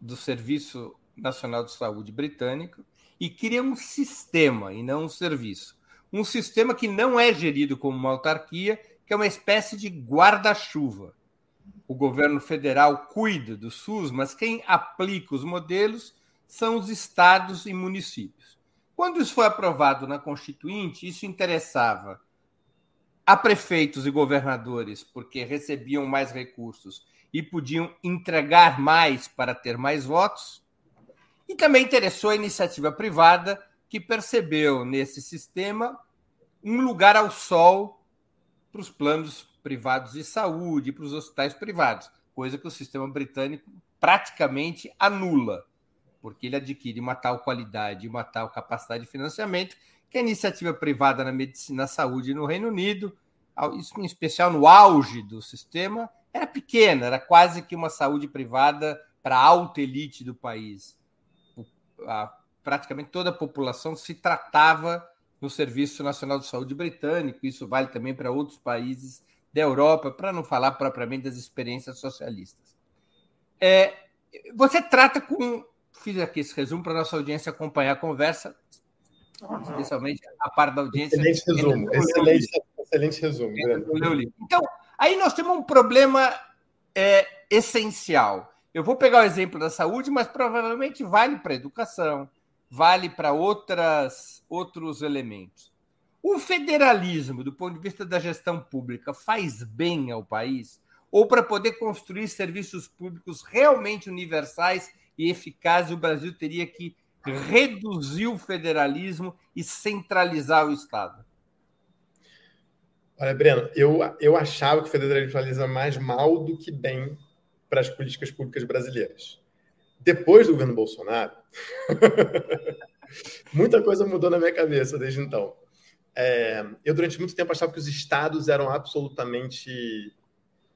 Speaker 2: do Serviço Nacional de Saúde britânico e cria um sistema e não um serviço. Um sistema que não é gerido como uma autarquia, que é uma espécie de guarda-chuva. O governo federal cuida do SUS, mas quem aplica os modelos são os estados e municípios. Quando isso foi aprovado na Constituinte, isso interessava a prefeitos e governadores, porque recebiam mais recursos e podiam entregar mais para ter mais votos, e também interessou a iniciativa privada, que percebeu nesse sistema um lugar ao sol para os planos privados de saúde, para os hospitais privados, coisa que o sistema britânico praticamente anula, porque ele adquire uma tal qualidade, uma tal capacidade de financiamento que a iniciativa privada na medicina, na saúde no Reino Unido, em especial no auge do sistema, era pequena, era quase que uma saúde privada para a alta elite do país a, praticamente toda a população se tratava no Serviço Nacional de Saúde britânico, isso vale também para outros países da Europa, para não falar propriamente das experiências socialistas. É, você trata com. Fiz aqui esse resumo para a nossa audiência acompanhar a conversa. Especialmente a parte da audiência.
Speaker 3: Excelente resumo, excelente, excelente resumo.
Speaker 2: Então, aí nós temos um problema é, essencial. Eu vou pegar o exemplo da saúde, mas provavelmente vale para a educação, vale para outras outros elementos. O federalismo, do ponto de vista da gestão pública, faz bem ao país? Ou para poder construir serviços públicos realmente universais e eficazes, o Brasil teria que reduzir o federalismo e centralizar o Estado?
Speaker 3: Olha, Breno, eu, eu achava que o federalismo fazia mais mal do que bem para as políticas públicas brasileiras. Depois do governo Bolsonaro, muita coisa mudou na minha cabeça desde então. É, eu, durante muito tempo, achava que os estados eram absolutamente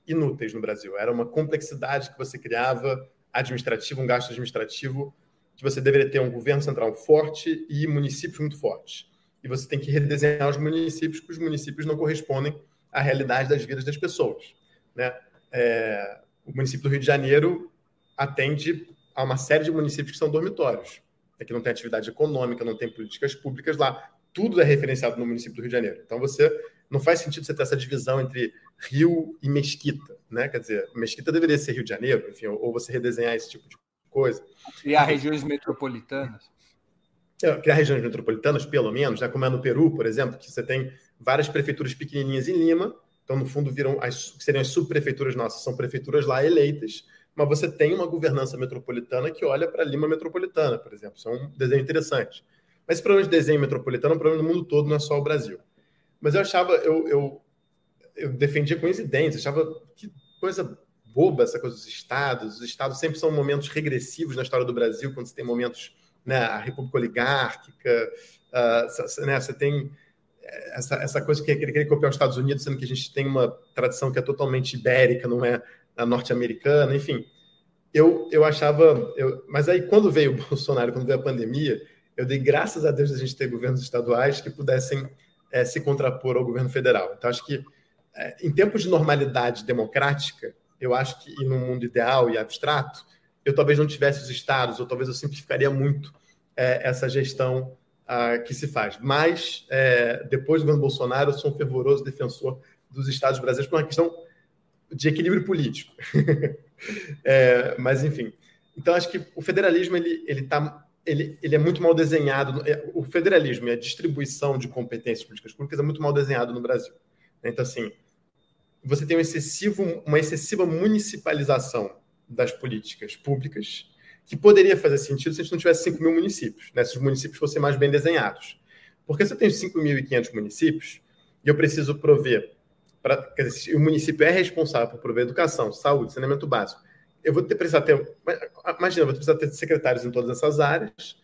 Speaker 3: inúteis no Brasil. Era uma complexidade que você criava, administrativo, um gasto administrativo, que você deveria ter um governo central forte e municípios muito fortes e você tem que redesenhar os municípios, porque os municípios não correspondem à realidade das vidas das pessoas. Né? É, o município do Rio de Janeiro atende a uma série de municípios que são dormitórios, é que não tem atividade econômica, não tem políticas públicas lá, tudo é referenciado no município do Rio de Janeiro. Então você não faz sentido você ter essa divisão entre Rio e Mesquita, né? Quer dizer, Mesquita deveria ser Rio de Janeiro, enfim, ou você redesenhar esse tipo de coisa.
Speaker 2: Criar regiões metropolitanas
Speaker 3: criar regiões metropolitanas, pelo menos, né, como é no Peru, por exemplo, que você tem várias prefeituras pequenininhas em Lima, então, no fundo, viram as, que seriam as subprefeituras nossas, são prefeituras lá eleitas, mas você tem uma governança metropolitana que olha para Lima metropolitana, por exemplo. Isso é um desenho interessante. Mas esse problema de desenho metropolitano é um problema no mundo todo, não é só o Brasil. Mas eu achava, eu, eu, eu defendia coincidência, achava que coisa boba essa coisa dos estados. Os estados sempre são momentos regressivos na história do Brasil, quando você tem momentos né, a República Oligárquica, uh, né, você tem essa, essa coisa que é querer copiar os Estados Unidos, sendo que a gente tem uma tradição que é totalmente ibérica, não é norte-americana, enfim. Eu, eu achava. Eu, mas aí, quando veio o Bolsonaro, quando veio a pandemia, eu dei graças a Deus a gente ter governos estaduais que pudessem é, se contrapor ao governo federal. Então, acho que, é, em tempos de normalidade democrática, eu acho que, num mundo ideal e abstrato, eu talvez não tivesse os estados, ou talvez eu simplificaria muito é, essa gestão uh, que se faz. Mas, é, depois do governo Bolsonaro, eu sou um fervoroso defensor dos estados brasileiros por uma questão de equilíbrio político. é, mas, enfim. Então, acho que o federalismo ele, ele, tá, ele, ele é muito mal desenhado. É, o federalismo e a distribuição de competências políticas públicas é muito mal desenhado no Brasil. Então, assim, você tem um excessivo, uma excessiva municipalização das políticas públicas, que poderia fazer sentido se a gente não tivesse 5 mil municípios, né? se os municípios fossem mais bem desenhados. Porque se eu tenho 5.500 municípios e eu preciso prover, pra, dizer, o município é responsável por prover educação, saúde, saneamento básico, eu vou ter, precisar ter, imagina, eu vou precisar ter secretários em todas essas áreas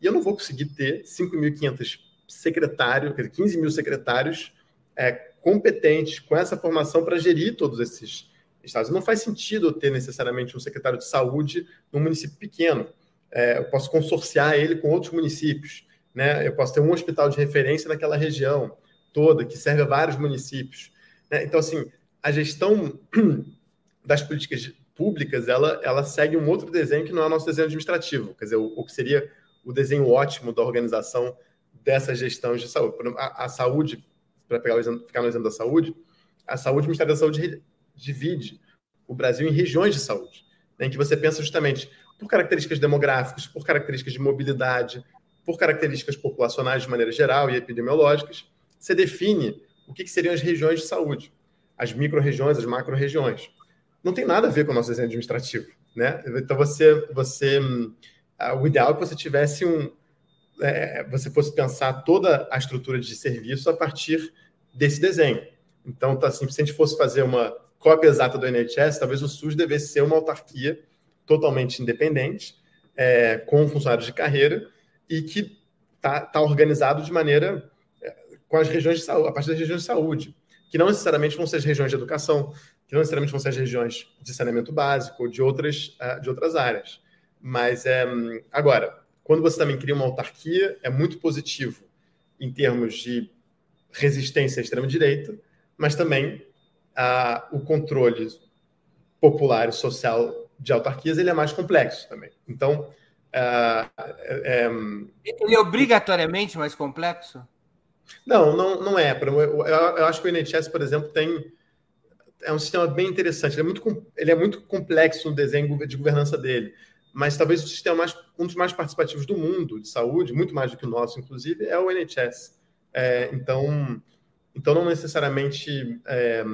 Speaker 3: e eu não vou conseguir ter 5.500 secretários, quer dizer, 15 mil secretários é, competentes com essa formação para gerir todos esses estados. Não faz sentido ter necessariamente um secretário de saúde num município pequeno. É, eu posso consorciar ele com outros municípios. Né? Eu posso ter um hospital de referência naquela região toda, que serve a vários municípios. Né? Então, assim, a gestão das políticas públicas, ela, ela segue um outro desenho que não é o nosso desenho administrativo. Quer dizer, o, o que seria o desenho ótimo da organização dessas gestões de saúde. A, a saúde, para pegar o ficar no exemplo da saúde, a saúde, o Ministério da Saúde divide o Brasil em regiões de saúde, né, em que você pensa justamente por características demográficas, por características de mobilidade, por características populacionais de maneira geral e epidemiológicas, você define o que, que seriam as regiões de saúde, as micro-regiões, as macro-regiões. Não tem nada a ver com o nosso desenho administrativo. Né? Então, você, você, ah, o ideal é que você tivesse um. É, você fosse pensar toda a estrutura de serviço a partir desse desenho. Então, tá assim, se a gente fosse fazer uma cópia exata do NHS, talvez o SUS devesse ser uma autarquia totalmente independente, é, com funcionários de carreira, e que está tá organizado de maneira é, com as regiões de saúde, a partir das regiões de saúde, que não necessariamente vão ser as regiões de educação, que não necessariamente vão ser as regiões de saneamento básico ou de outras, uh, de outras áreas. Mas, é, agora, quando você também cria uma autarquia, é muito positivo em termos de resistência à extrema-direita, mas também a, o controle popular e social de autarquias ele é mais complexo também. Então, É,
Speaker 2: é, Ele é obrigatoriamente mais complexo?
Speaker 3: Não, não, não é. Eu, eu acho que o NHS, por exemplo, tem é um sistema bem interessante. Ele é muito, ele é muito complexo no desenho de governança dele, mas talvez o sistema mais, um dos mais participativos do mundo de saúde, muito mais do que o nosso, inclusive, é o NHS. É, então, então, não necessariamente é,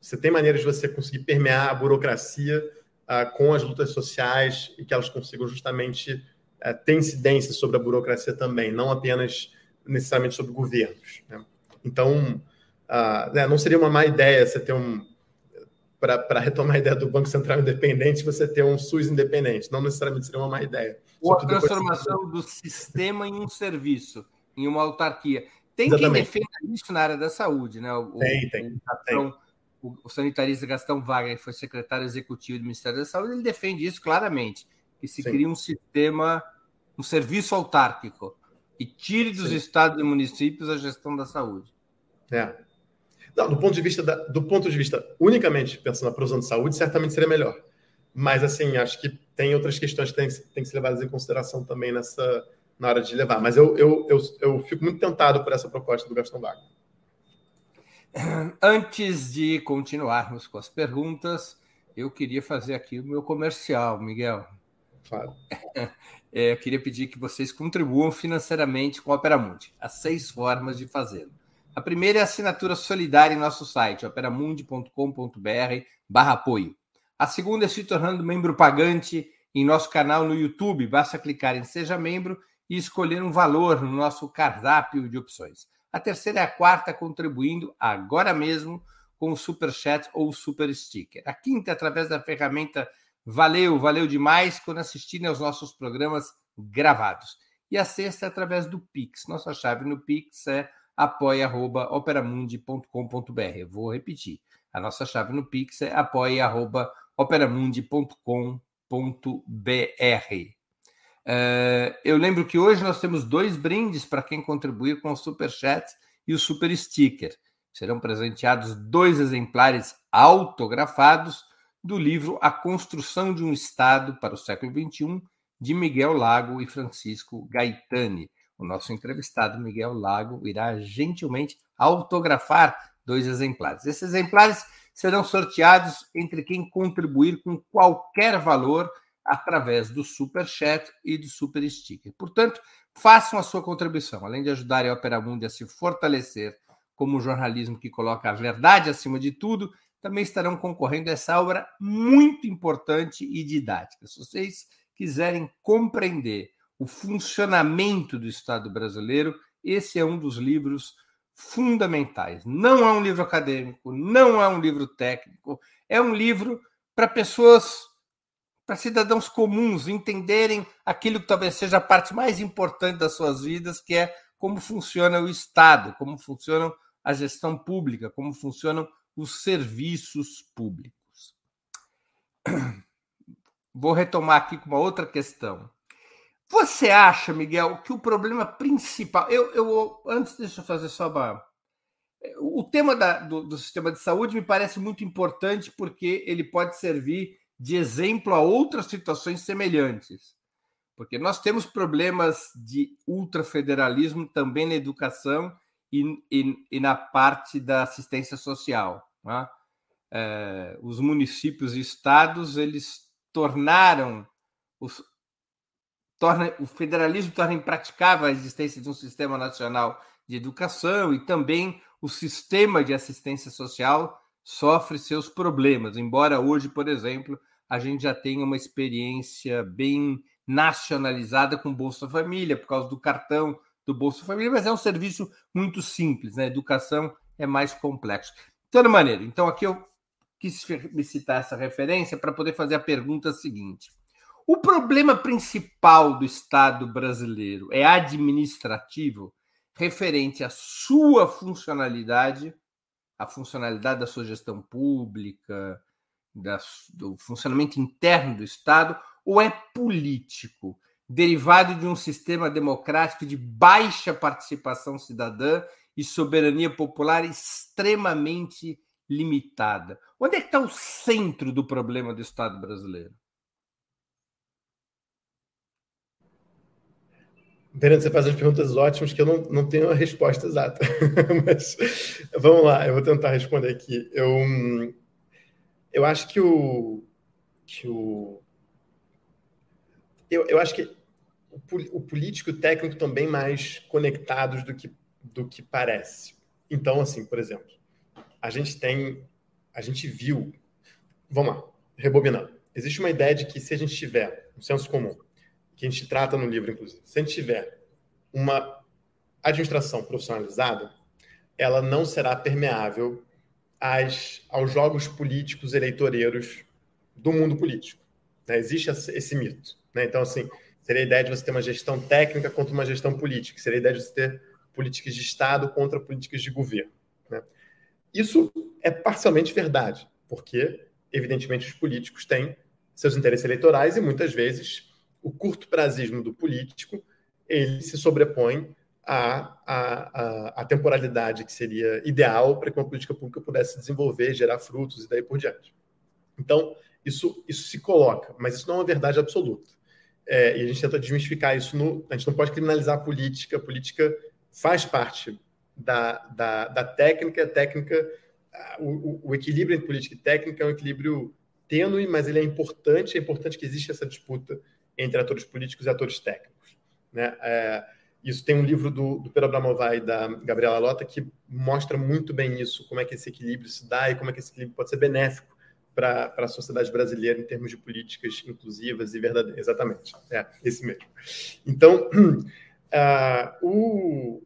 Speaker 3: você tem maneiras de você conseguir permear a burocracia ah, com as lutas sociais e que elas consigam justamente é, ter incidência sobre a burocracia também, não apenas necessariamente sobre governos. Né? Então, ah, né, não seria uma má ideia você ter um. Para retomar a ideia do Banco Central independente, você ter um SUS independente. Não necessariamente seria uma má ideia.
Speaker 2: Ou a transformação do sistema em um serviço, em uma autarquia. Tem Exatamente. quem defenda isso na área da saúde, né? O,
Speaker 3: tem, tem. O,
Speaker 2: tem. o, o sanitarista Gastão Wagner, que foi secretário executivo do Ministério da Saúde, ele defende isso claramente, que se Sim. cria um sistema, um serviço autárquico e tire dos Sim. estados e municípios a gestão da saúde.
Speaker 3: É. Não, do ponto de vista da, do ponto de vista unicamente pensando na produção de saúde, certamente seria melhor. Mas assim, acho que tem outras questões que têm, têm que ser levadas em consideração também nessa na hora de levar. Mas eu, eu, eu, eu fico muito tentado por essa proposta do Gastão Wagner.
Speaker 2: Antes de continuarmos com as perguntas, eu queria fazer aqui o meu comercial, Miguel.
Speaker 3: Claro.
Speaker 2: É, eu queria pedir que vocês contribuam financeiramente com a Opera Mundi. Há seis formas de fazê-lo. A primeira é a assinatura solidária em nosso site, operamundi.com.br barra apoio. A segunda é se tornando membro pagante em nosso canal no YouTube. Basta clicar em Seja Membro e escolher um valor no nosso cardápio de opções. A terceira é a quarta, contribuindo agora mesmo com o Super Chat ou Super Sticker. A quinta, é através da ferramenta Valeu, valeu demais quando assistirem aos nossos programas gravados. E a sexta, é através do Pix. Nossa chave no Pix é apoia.operamundi.com.br. Vou repetir. A nossa chave no Pix é apoia.operamundi.com.br. Uh, eu lembro que hoje nós temos dois brindes para quem contribuir com o Super Chat e o Super Sticker. Serão presenteados dois exemplares autografados do livro A Construção de um Estado para o Século XXI, de Miguel Lago e Francisco Gaetani. O nosso entrevistado, Miguel Lago, irá gentilmente autografar dois exemplares. Esses exemplares serão sorteados entre quem contribuir com qualquer valor através do Super Chat e do Super Sticker. Portanto, façam a sua contribuição, além de ajudar a Opera Mundi a se fortalecer como um jornalismo que coloca a verdade acima de tudo, também estarão concorrendo a essa obra muito importante e didática. Se vocês quiserem compreender o funcionamento do Estado brasileiro, esse é um dos livros fundamentais. Não é um livro acadêmico, não é um livro técnico, é um livro para pessoas, para cidadãos comuns entenderem aquilo que talvez seja a parte mais importante das suas vidas, que é como funciona o Estado, como funciona a gestão pública, como funcionam os serviços públicos. Vou retomar aqui com uma outra questão. Você acha, Miguel, que o problema principal. Eu, eu antes, deixa eu fazer só uma. O tema da, do, do sistema de saúde me parece muito importante porque ele pode servir de exemplo a outras situações semelhantes. Porque nós temos problemas de ultrafederalismo também na educação e, e, e na parte da assistência social. Né? É, os municípios e estados eles tornaram os, torna, o federalismo torna impraticável a existência de um sistema nacional de educação e também o sistema de assistência social sofre seus problemas, embora hoje, por exemplo, a gente já tenha uma experiência bem nacionalizada com Bolsa Família, por causa do cartão do Bolsa Família, mas é um serviço muito simples, né? A educação é mais complexo. De toda maneira, então aqui eu quis me citar essa referência para poder fazer a pergunta seguinte: o problema principal do Estado brasileiro é administrativo, referente à sua funcionalidade, à funcionalidade da sua gestão pública, do funcionamento interno do Estado, ou é político, derivado de um sistema democrático de baixa participação cidadã e soberania popular extremamente limitada? Onde é que está o centro do problema do Estado brasileiro?
Speaker 3: Fernando, você faz as perguntas ótimas que eu não, não tenho a resposta exata. Mas vamos lá, eu vou tentar responder aqui. Eu, eu acho que o. Que o eu, eu acho que o, o político e o técnico estão bem mais conectados do que, do que parece. Então, assim, por exemplo, a gente tem. A gente viu. Vamos lá, rebobinando. Existe uma ideia de que se a gente tiver um senso comum que a gente trata no livro, inclusive, se a gente tiver uma administração profissionalizada, ela não será permeável às, aos jogos políticos eleitoreiros do mundo político. Né? Existe esse mito. Né? Então, assim, seria a ideia de você ter uma gestão técnica contra uma gestão política. Seria a ideia de você ter políticas de Estado contra políticas de governo. Né? Isso é parcialmente verdade, porque, evidentemente, os políticos têm seus interesses eleitorais e muitas vezes o curto prazismo do político ele se sobrepõe à, à, à, temporalidade que seria ideal para que uma política pública pudesse desenvolver, gerar frutos e daí por diante. Então, isso, isso se coloca, mas isso não é uma verdade absoluta. É, e a gente tenta desmistificar isso. No, a gente não pode criminalizar a política. A política faz parte da, da, da técnica. Técnica, o, o, equilíbrio entre política e técnica é um equilíbrio tênue, mas ele é importante. É importante que exista essa disputa entre atores políticos e atores técnicos. Né? É, isso tem um livro do, do Pedro Abramovay e da Gabriela Lota que mostra muito bem isso, como é que esse equilíbrio se dá e como é que esse equilíbrio pode ser benéfico para a sociedade brasileira em termos de políticas inclusivas e verdadeiras. Exatamente, é esse mesmo. Então, uh, o...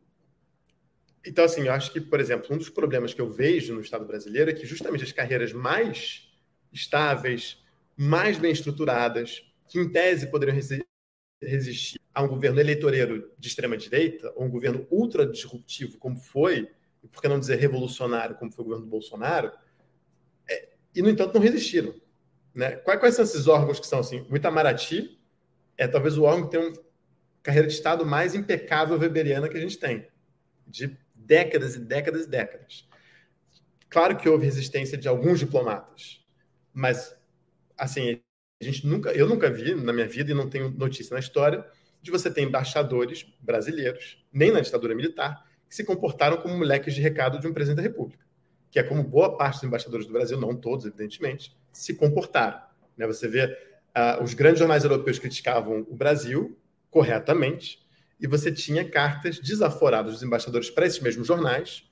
Speaker 3: então, assim, eu acho que, por exemplo, um dos problemas que eu vejo no Estado brasileiro é que justamente as carreiras mais estáveis, mais bem estruturadas, que em tese poderiam resistir a um governo eleitoreiro de extrema direita, ou um governo ultra disruptivo, como foi, e por que não dizer revolucionário, como foi o governo do Bolsonaro, é, e, no entanto, não resistiram. Né? Quais, quais, são esses órgãos que são assim? O Itamaraty é talvez o órgão que tem uma carreira de Estado mais impecável weberiana que a gente tem, de décadas e décadas e décadas. Claro que houve resistência de alguns diplomatas, mas, assim, a gente nunca, eu nunca vi na minha vida e não tenho notícia na história de você ter embaixadores brasileiros, nem na ditadura militar, que se comportaram como moleques de recado de um presidente da República, que é como boa parte dos embaixadores do Brasil, não todos, evidentemente, se comportaram. Né? Você vê uh, os grandes jornais europeus criticavam o Brasil corretamente, e você tinha cartas desaforadas dos embaixadores para esses mesmos jornais,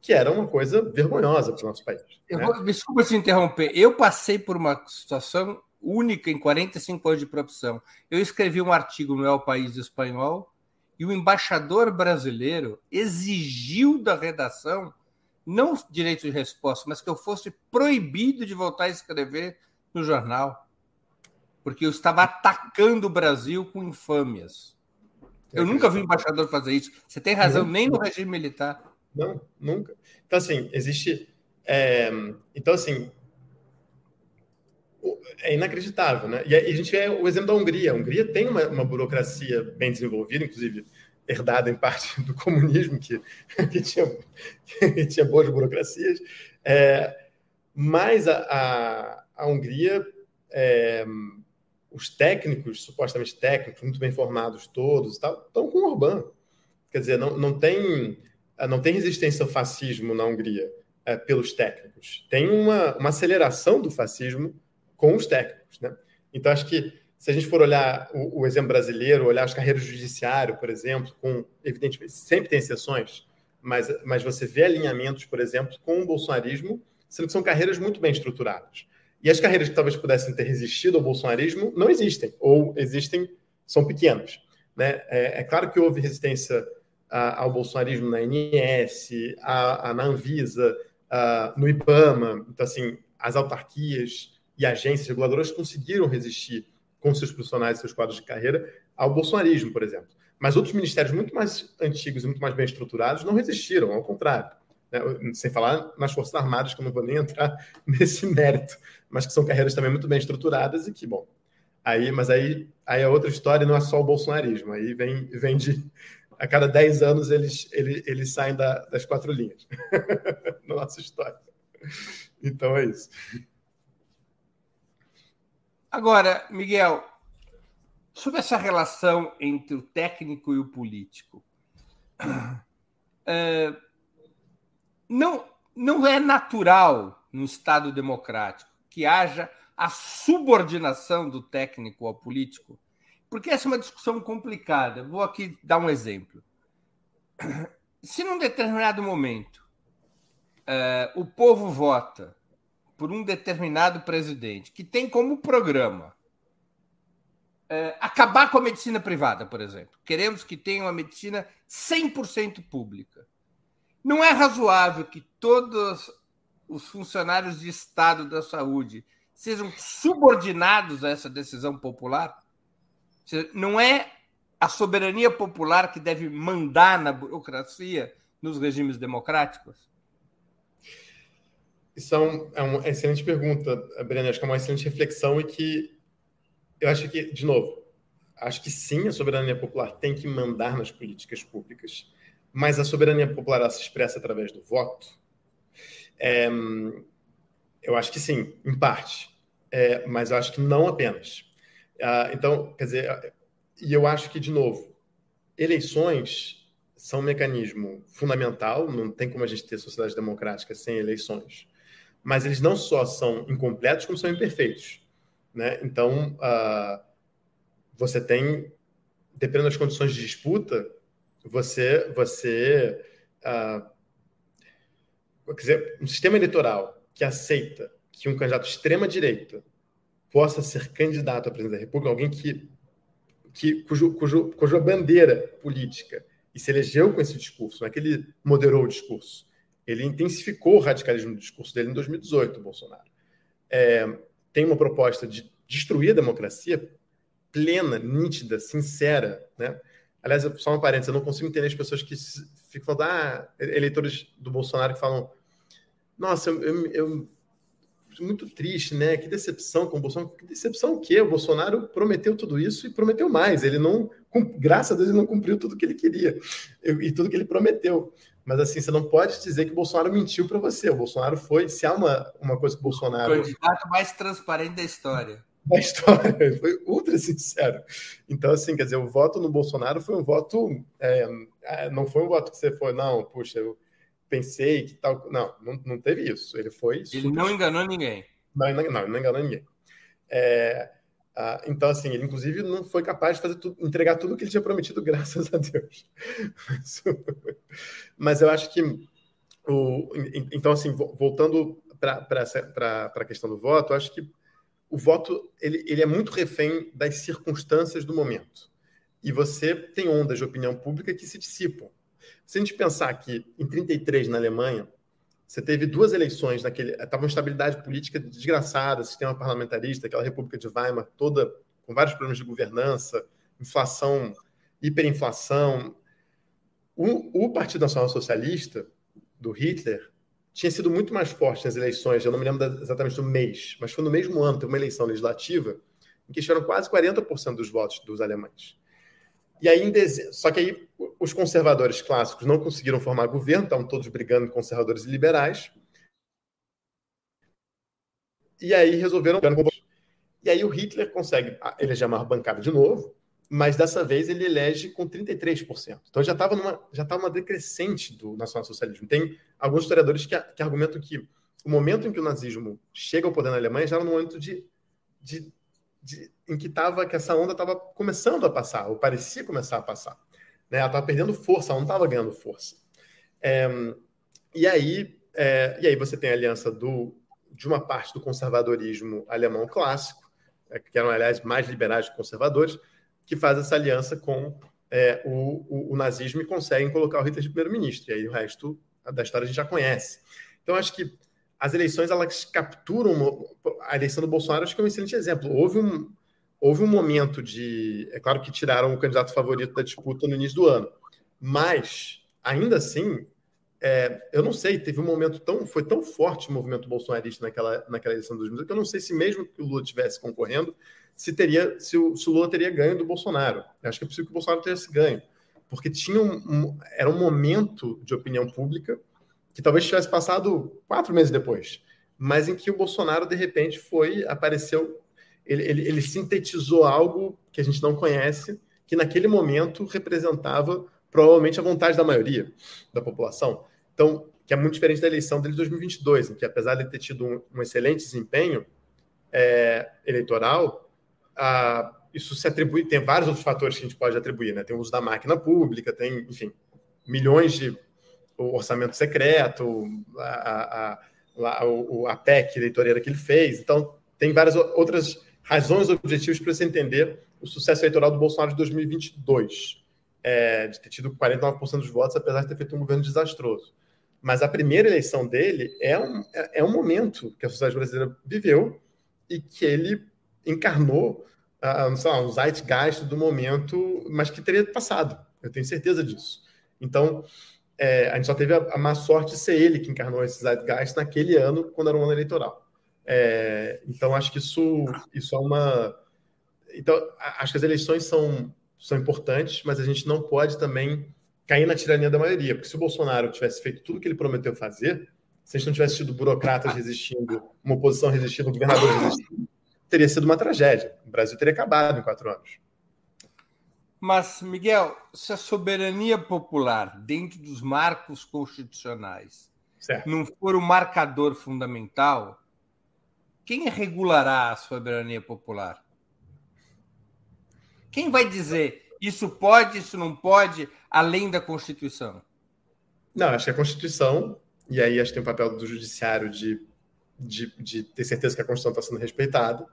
Speaker 3: que era uma coisa vergonhosa para o nosso país.
Speaker 2: Eu né? vou, desculpa te interromper. Eu passei por uma situação única em 45 anos de profissão. Eu escrevi um artigo no El País Espanhol e o embaixador brasileiro exigiu da redação não direito de resposta, mas que eu fosse proibido de voltar a escrever no jornal, porque eu estava atacando o Brasil com infâmias. Eu nunca vi um embaixador fazer isso. Você tem razão, nem no regime militar.
Speaker 3: Não, nunca. Então, assim, existe. É... Então, assim, é inacreditável, né? E a gente vê o exemplo da Hungria. A Hungria tem uma, uma burocracia bem desenvolvida, inclusive herdada em parte do comunismo, que, que, tinha, que tinha boas burocracias. É, mas a, a, a Hungria, é, os técnicos, supostamente técnicos, muito bem formados todos, estão com o Orbán. Quer dizer, não, não, tem, não tem resistência ao fascismo na Hungria é, pelos técnicos. Tem uma, uma aceleração do fascismo com os técnicos. Né? Então, acho que se a gente for olhar o, o, exemplo brasileiro, olhar as carreiras do judiciário, por exemplo, com, evidentemente, sempre tem exceções, mas, mas você vê alinhamentos, por exemplo, com o bolsonarismo, sendo que são carreiras muito bem estruturadas. E as carreiras que talvez pudessem ter resistido ao bolsonarismo não existem, ou existem, são pequenas. Né? É, é claro que houve resistência a, ao bolsonarismo na INS, a, a, na Anvisa, a, no IBAMA, então, assim, as autarquias, e agências reguladoras conseguiram resistir com seus profissionais e seus quadros de carreira ao bolsonarismo, por exemplo. Mas outros ministérios muito mais antigos e muito mais bem estruturados não resistiram, ao contrário. Né? Sem falar nas Forças Armadas, que eu não vou nem entrar nesse mérito, mas que são carreiras também muito bem estruturadas e que, bom, aí, mas aí, aí é outra história, não é só o bolsonarismo, aí vem, vem de. A cada 10 anos eles, eles, eles saem da, das quatro linhas nossa história. Então é isso.
Speaker 2: Agora, Miguel, sobre essa relação entre o técnico e o político. É, não, não é natural no Estado democrático que haja a subordinação do técnico ao político, porque essa é uma discussão complicada. Vou aqui dar um exemplo. Se num determinado momento é, o povo vota por um determinado presidente que tem como programa é, acabar com a medicina privada, por exemplo. Queremos que tenha uma medicina 100% pública. Não é razoável que todos os funcionários de Estado da saúde sejam subordinados a essa decisão popular? Não é a soberania popular que deve mandar na burocracia nos regimes democráticos?
Speaker 3: Isso é, um, é uma excelente pergunta, Breno. Acho que é uma excelente reflexão e que eu acho que, de novo, acho que sim, a soberania popular tem que mandar nas políticas públicas, mas a soberania popular se expressa através do voto. É, eu acho que sim, em parte, é, mas eu acho que não apenas. Ah, então, quer dizer, e eu acho que, de novo, eleições são um mecanismo fundamental, não tem como a gente ter sociedade democrática sem eleições, mas eles não só são incompletos, como são imperfeitos. Né? Então, uh, você tem, dependendo das condições de disputa, você, você uh, quer dizer, um sistema eleitoral que aceita que um candidato extrema-direita possa ser candidato a presidente da República, alguém que, que cujo, cujo, cuja bandeira política e se elegeu com esse discurso, não é que ele moderou o discurso, ele intensificou o radicalismo do discurso dele em 2018, Bolsonaro. É, tem uma proposta de destruir a democracia plena, nítida, sincera, né? Aliás, só uma parênteses, eu não consigo entender as pessoas que ficam falando, ah, eleitores do Bolsonaro que falam, nossa, eu, eu, eu muito triste, né? Que decepção com o Bolsonaro. Que decepção o quê? O Bolsonaro prometeu tudo isso e prometeu mais. Ele não, graças a Deus, ele não cumpriu tudo que ele queria e tudo que ele prometeu. Mas assim, você não pode dizer que o Bolsonaro mentiu para você. O Bolsonaro foi, se há uma, uma coisa que o Bolsonaro.
Speaker 2: O candidato mais transparente da história.
Speaker 3: Da história, ele foi ultra sincero. Então, assim, quer dizer, o voto no Bolsonaro foi um voto. É, é não foi um voto que você foi, não, puxa, eu pensei que tal. Não, não, não teve isso. Ele foi.
Speaker 2: Ele super... não enganou ninguém.
Speaker 3: Não, não, não enganou ninguém. É, ah, então, assim, ele inclusive não foi capaz de fazer tudo, entregar tudo que ele tinha prometido, graças a Deus. Mas eu acho que o, então, assim, voltando para a questão do voto, eu acho que o voto ele, ele é muito refém das circunstâncias do momento. E você tem ondas de opinião pública que se dissipam. Se a gente pensar que em 33 na Alemanha, você teve duas eleições naquele. Estava uma estabilidade política desgraçada, sistema parlamentarista, aquela República de Weimar toda com vários problemas de governança, inflação, hiperinflação. O, o Partido Nacional Socialista, do Hitler, tinha sido muito mais forte nas eleições, eu não me lembro exatamente do mês, mas foi no mesmo ano, teve uma eleição legislativa, em que tiveram quase 40% dos votos dos alemães. E aí, só que aí os conservadores clássicos não conseguiram formar governo, estavam todos brigando conservadores e liberais. E aí resolveram. E aí o Hitler consegue eleger a maior bancada de novo, mas dessa vez ele elege com 33%. Então já estava numa, já estava uma decrescente do nacionalsocialismo. Tem alguns historiadores que, que argumentam que o momento em que o nazismo chega ao poder na Alemanha já era no momento de, de de, em que tava, que essa onda estava começando a passar, ou parecia começar a passar. Né? Ela estava perdendo força, ela não estava ganhando força. É, e, aí, é, e aí você tem a aliança do, de uma parte do conservadorismo alemão clássico, é, que eram, aliás, mais liberais que conservadores, que faz essa aliança com é, o, o, o, nazismo e conseguem colocar o Hitler de primeiro-ministro. E aí o resto da história a gente já conhece. Então, acho que as eleições elas capturam a eleição do Bolsonaro acho que é um excelente exemplo. Houve um houve um momento de é claro que tiraram o candidato favorito da disputa no início do ano mas ainda assim é, eu não sei teve um momento tão foi tão forte o movimento bolsonarista naquela naquela eleição de 2018 que eu não sei se mesmo que o Lula tivesse concorrendo se teria se o, se o Lula teria ganho do Bolsonaro. Eu acho que é possível que o Bolsonaro tivesse ganho porque tinha um, um era um momento de opinião pública que talvez tivesse passado quatro meses depois, mas em que o Bolsonaro, de repente, foi, apareceu. ele, ele, ele sintetizou algo que a gente não conhece, que naquele momento representava provavelmente a vontade da maioria da população. Então, que é muito diferente da eleição dele de 2022, em que apesar de ter tido um, um excelente desempenho é, eleitoral, a, isso se atribui, tem vários outros fatores que a gente pode atribuir, né? Tem o uso da máquina pública, tem, enfim, milhões de o orçamento secreto, a, a, a, a PEC eleitoreira que ele fez. Então, tem várias outras razões objetivas para você entender o sucesso eleitoral do Bolsonaro de 2022, é, de ter tido 49% dos votos, apesar de ter feito um governo desastroso. Mas a primeira eleição dele é um, é, é um momento que a sociedade brasileira viveu e que ele encarnou uh, sei lá, um zeitgeist do momento, mas que teria passado. Eu tenho certeza disso. Então, é, a gente só teve a, a, má sorte de ser ele que encarnou esse zeitgeist naquele ano, quando era um ano eleitoral. É, então, acho que isso, isso é uma. Então, acho que as eleições são, são importantes, mas a gente não pode também cair na tirania da maioria, porque se o Bolsonaro tivesse feito tudo o que ele prometeu fazer, se a gente não tivesse tido burocratas resistindo, uma oposição resistindo, um governador resistindo, teria sido uma tragédia. O Brasil teria acabado em quatro anos.
Speaker 2: Mas, Miguel, se a soberania popular, dentro dos marcos constitucionais, certo. não for o marcador fundamental, quem regulará a soberania popular? Quem vai dizer isso pode, isso não pode, além da Constituição?
Speaker 3: Não, acho que a Constituição, e aí acho que tem o papel do Judiciário de, de, de ter certeza que a Constituição está sendo respeitada,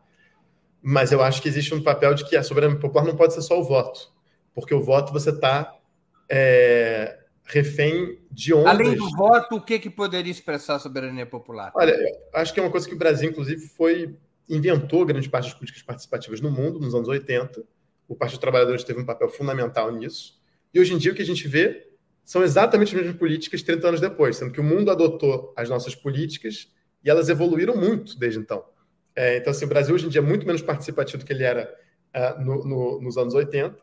Speaker 3: mas eu acho que existe um papel de que a soberania popular não pode ser só o voto, porque o voto você está é, refém de ondas.
Speaker 2: Além do voto, o que, que poderia expressar a soberania popular?
Speaker 3: Olha, acho que é uma coisa que o Brasil, inclusive, foi inventou grande parte das políticas participativas no mundo, nos anos 80. O Partido dos Trabalhadores teve um papel fundamental nisso. E hoje em dia o que a gente vê são exatamente as mesmas políticas 30 anos depois, sendo que o mundo adotou as nossas políticas e elas evoluíram muito desde então. É, então, assim, o Brasil hoje em dia é muito menos participativo do que ele era uh, no, no, nos anos 80,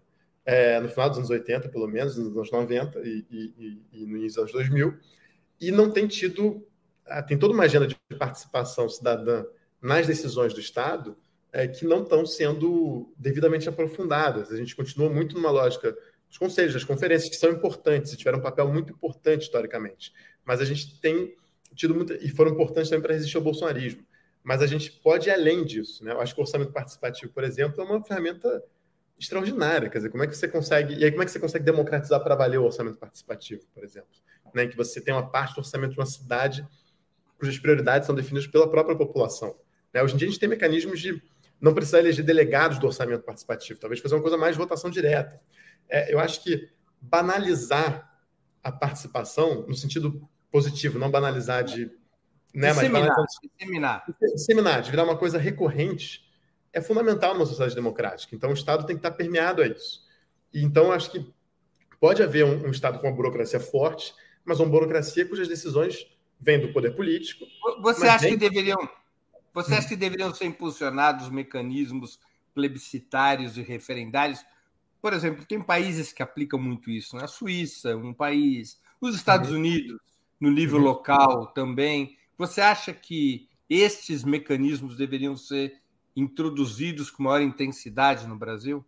Speaker 3: é, no final dos anos 80, pelo menos, nos anos 90 e, e, e no início dos anos 2000, e não tem tido, uh, tem toda uma agenda de participação cidadã nas decisões do Estado é, que não estão sendo devidamente aprofundadas. A gente continua muito numa lógica dos conselhos, das conferências, que são importantes e tiveram um papel muito importante historicamente, mas a gente tem tido muito, e foram importantes também para resistir ao bolsonarismo mas a gente pode ir além disso. Né? Eu acho que o orçamento participativo, por exemplo, é uma ferramenta extraordinária. Quer dizer, como é que você consegue. E aí, como é que você consegue democratizar para valer o orçamento participativo, por exemplo? Né? Que você tem uma parte do orçamento de uma cidade cujas prioridades são definidas pela própria população. Né? Hoje em dia, a gente tem mecanismos de não precisar eleger delegados do orçamento participativo, talvez fazer uma coisa mais de votação direta. É, eu acho que banalizar a participação, no sentido positivo, não banalizar de
Speaker 2: né? Disseminar, Mas disseminar.
Speaker 3: Disseminar, de virar uma coisa recorrente, é fundamental numa sociedade democrática. Então, o Estado tem que estar permeado a isso. E, então, acho que pode haver um, um Estado com uma burocracia forte, mas uma burocracia cujas decisões vêm do poder político.
Speaker 2: Você acha vem... que deveriam, você acha que deveriam ser impulsionados mecanismos plebiscitários e referendários? Por exemplo, tem países que aplicam muito isso, né? a Suíça, um país, os Estados uhum. Unidos, no nível uhum. local também. Você acha que estes mecanismos deveriam ser introduzidos com maior intensidade no Brasil?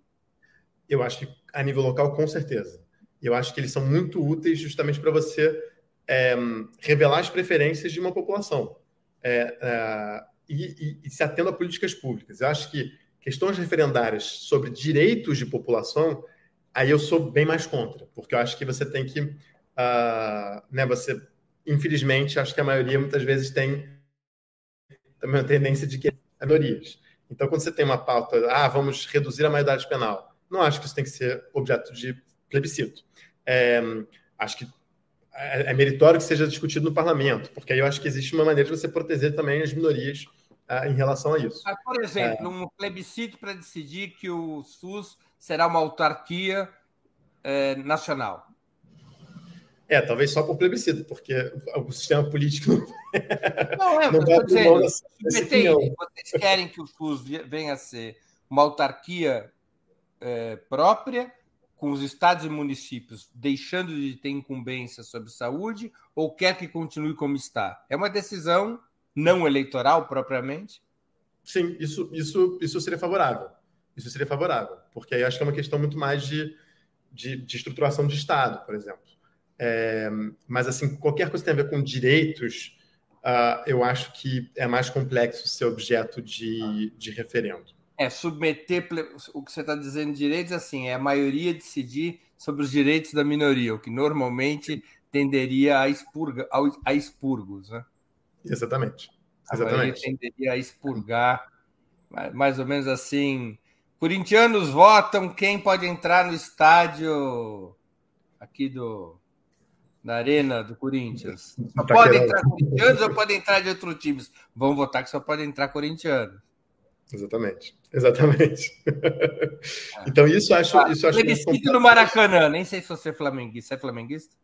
Speaker 3: Eu acho que a nível local, com certeza. Eu acho que eles são muito úteis justamente para você é, revelar as preferências de uma população é, é, e, e, e se atendo a políticas públicas. Eu acho que questões referendárias sobre direitos de população, aí eu sou bem mais contra, porque eu acho que você tem que. Uh, né, você infelizmente, acho que a maioria muitas vezes tem também a tendência de que minorias. Então, quando você tem uma pauta, ah, vamos reduzir a maioridade penal, não acho que isso tem que ser objeto de plebiscito. É, acho que é, é meritório que seja discutido no parlamento, porque aí eu acho que existe uma maneira de você proteger também as minorias ah, em relação a isso.
Speaker 2: Ah, por exemplo, é... um plebiscito para decidir que o SUS será uma autarquia é, nacional.
Speaker 3: É, talvez só por plebiscito, porque o sistema político
Speaker 2: não, é, não vai dizendo, Vocês querem que o SUS venha a ser uma autarquia é, própria, com os estados e municípios deixando de ter incumbência sobre saúde, ou quer que continue como está? É uma decisão não eleitoral propriamente?
Speaker 3: sim, isso, isso, isso seria favorável. Isso seria favorável, porque aí acho que é uma questão muito mais de, de, de estruturação de Estado, por exemplo. É, mas, assim, qualquer coisa que tem a ver com direitos, uh, eu acho que é mais complexo ser objeto de, de referendo.
Speaker 2: É, submeter o que você está dizendo direitos, assim, é a maioria decidir sobre os direitos da minoria, o que normalmente tenderia a, expurga, a expurgos, né?
Speaker 3: Exatamente.
Speaker 2: Exatamente. A tenderia a expurgar, mais ou menos assim. Corintianos votam quem pode entrar no estádio aqui do na arena do Corinthians. Só tá pode entrar corintianos ou pode entrar de outros times? Vão votar que só pode entrar corintianos.
Speaker 3: Exatamente. Exatamente. É. então, isso acho. Ah, isso acho
Speaker 2: plebiscito no Maracanã, nem sei se você é flamenguista. Você é flamenguista?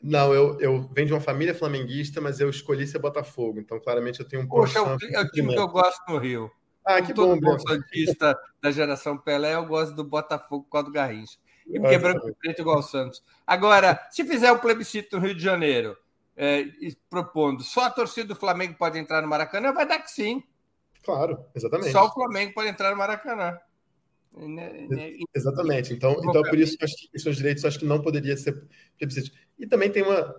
Speaker 3: Não, eu, eu venho de uma família flamenguista, mas eu escolhi ser Botafogo. Então, claramente, eu tenho um
Speaker 2: Poxa, é o, é o time que eu gosto no Rio.
Speaker 3: Ah, que bom,
Speaker 2: bom. santista da geração Pelé, eu gosto do Botafogo com a do Garrincha. E porque é branco e preto igual o Santos. Agora, se fizer o um plebiscito no Rio de Janeiro, é, propondo só a torcida do Flamengo pode entrar no Maracanã, vai dar que sim.
Speaker 3: Claro, exatamente.
Speaker 2: Só o Flamengo pode entrar no Maracanã.
Speaker 3: Exatamente. Então, então por isso, acho que esses direitos acho que não poderia ser plebiscito. E também tem uma.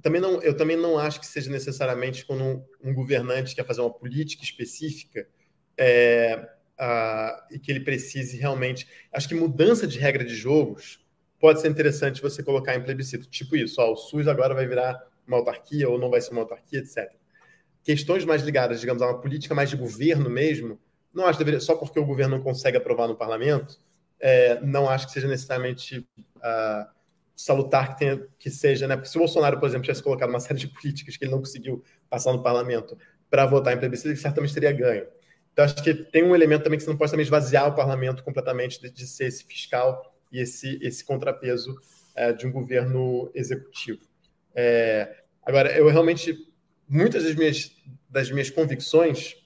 Speaker 3: Também não, eu também não acho que seja necessariamente quando um, um governante quer fazer uma política específica é, e que ele precise realmente. Acho que mudança de regra de jogos pode ser interessante você colocar em plebiscito. Tipo isso, ó, o SUS agora vai virar uma autarquia ou não vai ser uma autarquia, etc questões mais ligadas, digamos, a uma política mais de governo mesmo, não acho que deveria, só porque o governo não consegue aprovar no parlamento, é, não acho que seja necessariamente uh, salutar que, tenha, que seja, né? Porque se o Bolsonaro, por exemplo, tivesse colocado uma série de políticas que ele não conseguiu passar no parlamento para votar em plebiscito, ele certamente teria ganho. Então, acho que tem um elemento também que você não pode também esvaziar o parlamento completamente de, de ser esse fiscal e esse, esse contrapeso é, de um governo executivo. É, agora, eu realmente muitas das minhas, das minhas convicções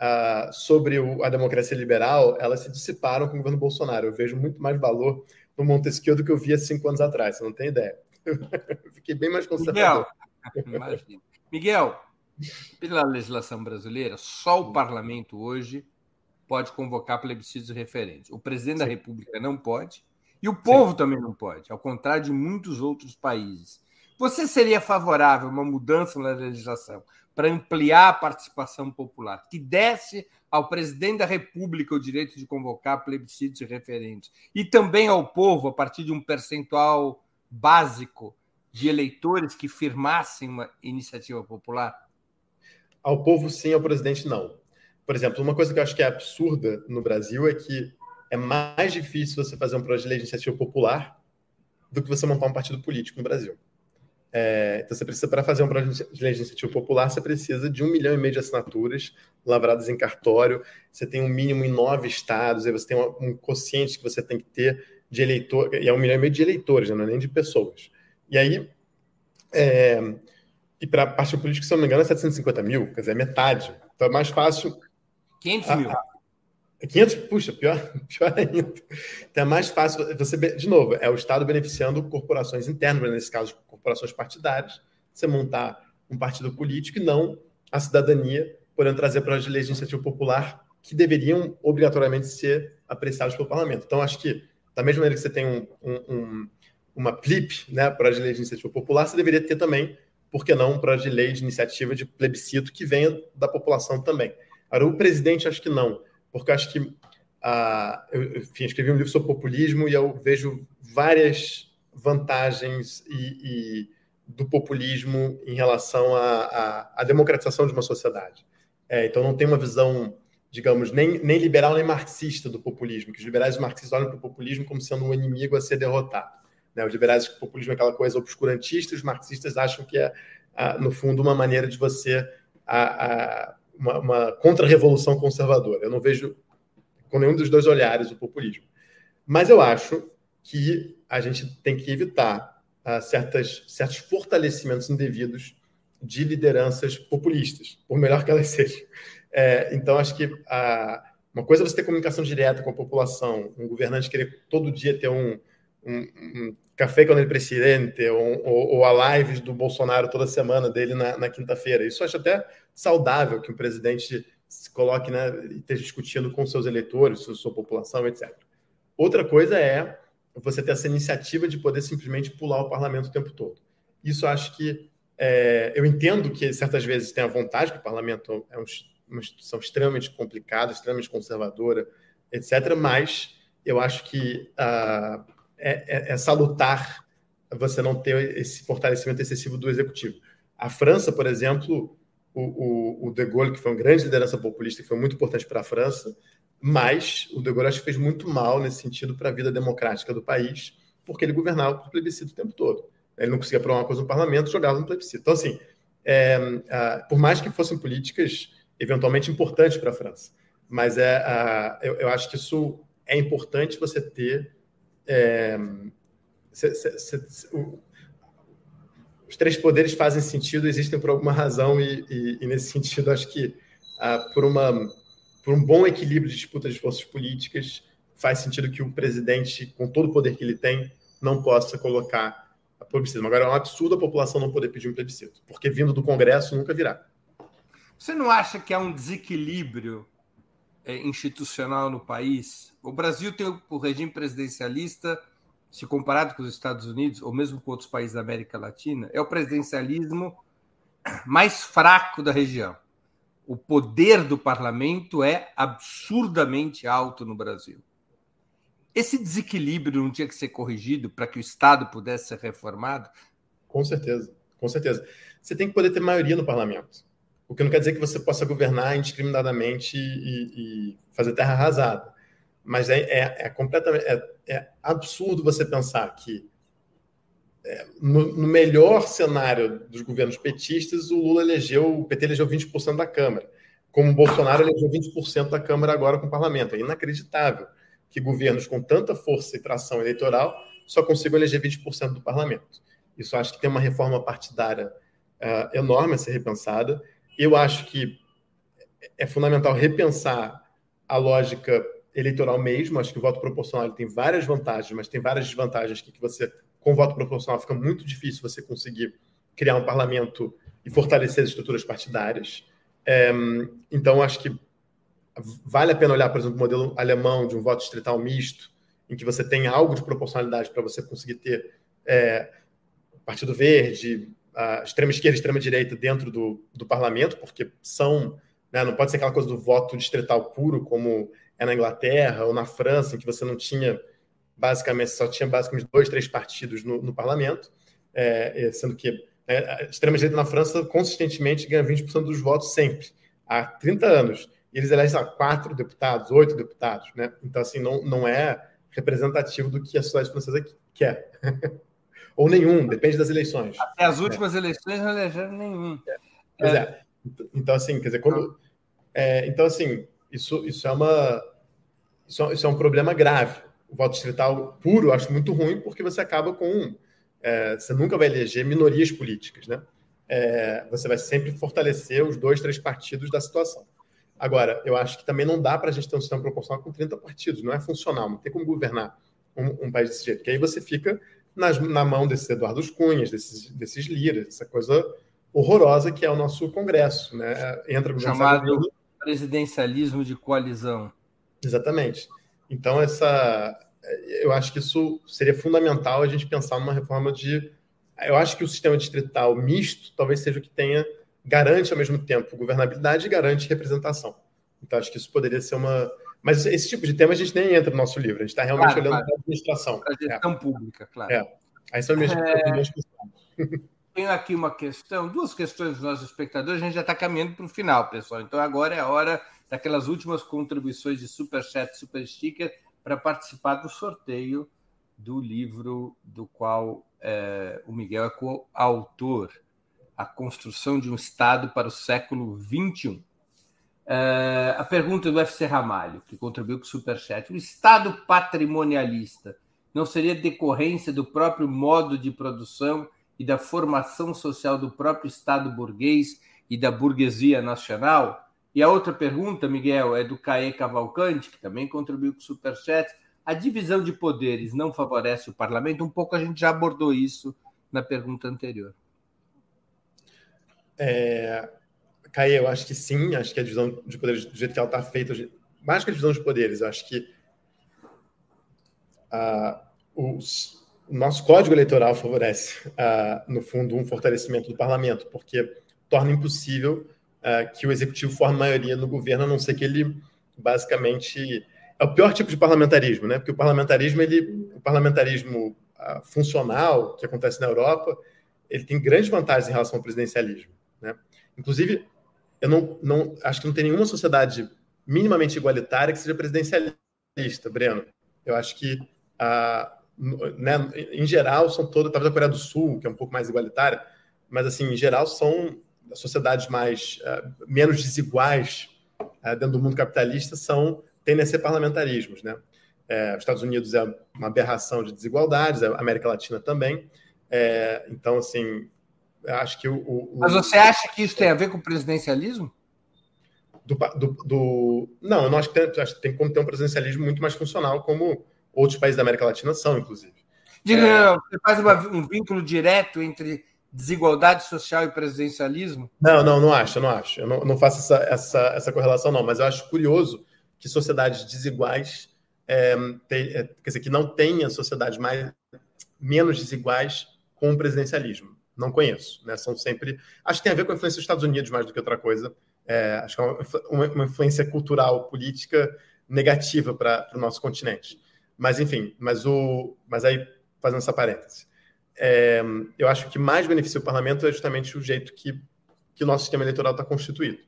Speaker 3: uh, sobre o, a democracia liberal, elas se dissiparam com o governo Bolsonaro. Eu vejo muito mais valor no Montesquieu do que eu via cinco anos atrás, você não tem ideia. Fiquei bem mais conservador.
Speaker 2: Miguel, Miguel, pela legislação brasileira, só o parlamento hoje pode convocar plebiscitos referentes. O presidente Sim. da República não pode e o povo Sim. também não pode, ao contrário de muitos outros países. Você seria favorável a uma mudança na legislação para ampliar a participação popular, que desse ao presidente da República o direito de convocar plebiscitos referentes, e também ao povo, a partir de um percentual básico de eleitores que firmassem uma iniciativa popular?
Speaker 3: Ao povo, sim, ao presidente, não. Por exemplo, uma coisa que eu acho que é absurda no Brasil é que é mais difícil você fazer um projeto de lei de iniciativa popular do que você montar um partido político no Brasil. É, então, você precisa, para fazer um projeto de lei de iniciativa popular, você precisa de um milhão e meio de assinaturas lavradas em cartório. Você tem um mínimo em nove estados, aí você tem um, um que você tem que ter de eleitor, e é um milhão e meio de eleitores, né, não é nem de pessoas. E aí, é, e para partido político, se eu não me engano, é 750 mil, quer dizer, é metade. Então é mais fácil.
Speaker 2: 500 mil.
Speaker 3: 500, puxa, pior, pior ainda. Então é mais fácil. Você, de novo, é o Estado beneficiando corporações internas, nesse caso, corporações partidárias, você montar um partido político e não a cidadania, podendo trazer projetos de lei de iniciativa popular que deveriam obrigatoriamente ser apreciados pelo parlamento. Então, acho que, da mesma maneira que você tem um, um, um, uma PLIP, né, projeto de lei de iniciativa popular, você deveria ter também, por que não, projeto de lei de iniciativa de plebiscito que venha da população também. Agora, o presidente, acho que não porque acho que ah, eu, enfim, escrevi um livro sobre populismo e eu vejo várias vantagens e, e do populismo em relação à democratização de uma sociedade. É, então, não tem uma visão, digamos, nem, nem liberal nem marxista do populismo, que os liberais e marxistas olham para o populismo como sendo um inimigo a ser derrotado. Né? Os liberais o populismo é aquela coisa obscurantista, os marxistas acham que é, ah, no fundo, uma maneira de você a, a, uma, uma contra-revolução conservadora. Eu não vejo com nenhum dos dois olhares o populismo. Mas eu acho que a gente tem que evitar uh, certas, certos fortalecimentos indevidos de lideranças populistas, por melhor que elas sejam. É, então, acho que uh, uma coisa é você ter comunicação direta com a população, um governante querer todo dia ter um, um, um café com o presidente ou, ou, ou, a live do Bolsonaro toda semana dele na, na quinta-feira. Isso acho até saudável que o presidente se coloque, né, esteja discutindo com seus eleitores, sua, população, etc. Outra coisa é você ter essa iniciativa de poder simplesmente pular o parlamento o tempo todo. Isso acho que é, eu entendo que certas vezes tem a vontade que o parlamento é um, uma instituição extremamente complicada, extremamente conservadora, etc. Mas eu acho que uh, é, é, é, salutar você não ter esse fortalecimento excessivo do executivo. A França, por exemplo, o, o, o De Gaulle, que foi uma grande liderança populista, que foi muito importante para a França, mas o De Gaulle acho que fez muito mal nesse sentido para a vida democrática do país, porque ele governava por plebiscito o tempo todo. Ele não conseguia aprovar uma coisa no parlamento, jogava no plebiscito. Então, assim, é, uh, por mais que fossem políticas eventualmente importantes para a França, mas é, uh, eu, eu, acho que isso é importante você ter. É, o, os três poderes fazem sentido, existem por alguma razão, e, e, e nesse sentido, acho que uh, por, uma, por um bom equilíbrio de disputa de forças políticas, faz sentido que o presidente, com todo o poder que ele tem, não possa colocar a plebiscito. Agora, é um absurdo a população não poder pedir um plebiscito, porque vindo do Congresso nunca virá.
Speaker 2: Você não acha que há um desequilíbrio é, institucional no país? O Brasil tem o regime presidencialista se comparado com os Estados Unidos, ou mesmo com outros países da América Latina, é o presidencialismo mais fraco da região. O poder do parlamento é absurdamente alto no Brasil. Esse desequilíbrio não tinha que ser corrigido para que o Estado pudesse ser reformado?
Speaker 3: Com certeza, com certeza. Você tem que poder ter maioria no parlamento. O que não quer dizer que você possa governar indiscriminadamente e, e fazer terra arrasada. Mas é, é, é completamente é, é, absurdo você pensar que é, no, no, melhor cenário dos governos petistas, o Lula elegeu, o PT elegeu 20% da Câmara, como o Bolsonaro elegeu 20% da Câmara agora com o parlamento. É inacreditável que governos com tanta força e tração eleitoral só consigam eleger 20% do parlamento. Isso acho que tem uma reforma partidária uh, enorme a ser repensada. Eu acho que é fundamental repensar a lógica eleitoral mesmo. Acho que o voto proporcional tem várias vantagens, mas tem várias desvantagens que, que você, com voto proporcional, fica muito difícil você conseguir criar um parlamento e fortalecer as estruturas partidárias. É, então, acho que vale a pena olhar, por exemplo, o modelo alemão de um voto distrital misto, em que você tem algo de proporcionalidade para você conseguir ter é, Partido Verde, a extrema esquerda e extrema direita dentro do, do parlamento, porque são. Né, não pode ser aquela coisa do voto distrital puro, como é na Inglaterra ou na França, em que você não tinha, basicamente, só tinha basicamente dois, três partidos no, no parlamento, é, é sendo que né, a extrema-direita na França consistentemente ganha 20% dos votos sempre, há 30 anos. E eles elegem, quatro deputados, oito deputados, né? Então, assim, não, não é representativo do que a sociedade francesa quer. Ou nenhum, depende das eleições.
Speaker 2: Até as últimas é. eleições não elegeram nenhum.
Speaker 3: É. Pois é. Então, assim, quer dizer, quando. É, então, assim, isso, isso é uma isso, isso é um problema grave. O voto distrital puro eu acho muito ruim, porque você acaba com. É, você nunca vai eleger minorias políticas, né? É, você vai sempre fortalecer os dois, três partidos da situação. Agora, eu acho que também não dá para a gente ter um sistema proporcional com 30 partidos, não é funcional, não tem como governar um, um país desse jeito, porque aí você fica nas, na mão desses Eduardo Cunhas, desses, desses Liras, essa coisa horrorosa que é o nosso Congresso, né?
Speaker 2: Entra o chamado presidencialismo de coalizão.
Speaker 3: Exatamente. Então, essa, eu acho que isso seria fundamental a gente pensar numa reforma de. Eu acho que o sistema distrital misto talvez seja o que tenha garante ao mesmo tempo governabilidade e garante representação. Então, acho que isso poderia ser uma. Mas esse tipo de tema a gente nem entra no nosso livro, a gente está realmente claro, olhando claro. para a administração.
Speaker 2: Para a gestão é. pública, claro.
Speaker 3: É. Aí são minhas, é...
Speaker 2: Tenho aqui uma questão, duas questões dos nossos espectadores, a gente já está caminhando para o final, pessoal. Então agora é a hora daquelas últimas contribuições de Super Chat, Super Sticker, para participar do sorteio do livro do qual é, o Miguel é coautor, A Construção de um Estado para o Século XXI. É, a pergunta do FC Ramalho, que contribuiu com o Superchat. O Estado patrimonialista não seria decorrência do próprio modo de produção e da formação social do próprio Estado burguês e da burguesia nacional? E a outra pergunta, Miguel, é do Caê Cavalcante, que também contribuiu com o Superchat. A divisão de poderes não favorece o parlamento? Um pouco a gente já abordou isso na pergunta anterior.
Speaker 3: É, Caio, eu acho que sim, acho que a divisão de poderes, do jeito que ela está feita, mais que a divisão de poderes, acho que uh, os, o nosso código eleitoral favorece, uh, no fundo, um fortalecimento do parlamento, porque torna impossível uh, que o executivo forme maioria no governo, a não ser que ele basicamente é o pior tipo de parlamentarismo, né? Porque o parlamentarismo, ele, o parlamentarismo funcional que acontece na Europa, ele tem grandes vantagens em relação ao presidencialismo, né? Inclusive, eu não, não acho que não tem nenhuma sociedade minimamente igualitária que seja presidencialista, Breno. Eu acho que uh, né, em geral são todas, talvez a Coreia do Sul, que é um pouco mais igualitária, mas assim, em geral são sociedades mais uh, menos desiguais uh, dentro do mundo capitalista são tendem a ser parlamentarismos, né? É, os Estados Unidos é uma aberração de desigualdades, a América Latina também. É, então, assim, acho que o, o,
Speaker 2: Mas você acha que isso tem a ver com o presidencialismo?
Speaker 3: Do, do, do... Não, eu não acho que tem, acho que tem como ter um presidencialismo muito mais funcional, como outros países da América Latina são, inclusive.
Speaker 2: Diga, é... você faz uma, um vínculo direto entre desigualdade social e presidencialismo?
Speaker 3: Não, não, não acho, eu não acho. Eu não, não faço essa, essa, essa correlação, não, mas eu acho curioso que sociedades desiguais, é, é, quer dizer, que não tenha sociedades mais, menos desiguais com o presidencialismo. Não conheço, né? São sempre. Acho que tem a ver com a influência dos Estados Unidos mais do que outra coisa. É, acho que é uma, uma influência cultural, política negativa para o nosso continente. Mas, enfim, mas, o, mas aí, fazendo essa parêntese, é, eu acho que mais beneficia o parlamento é justamente o jeito que, que o nosso sistema eleitoral está constituído.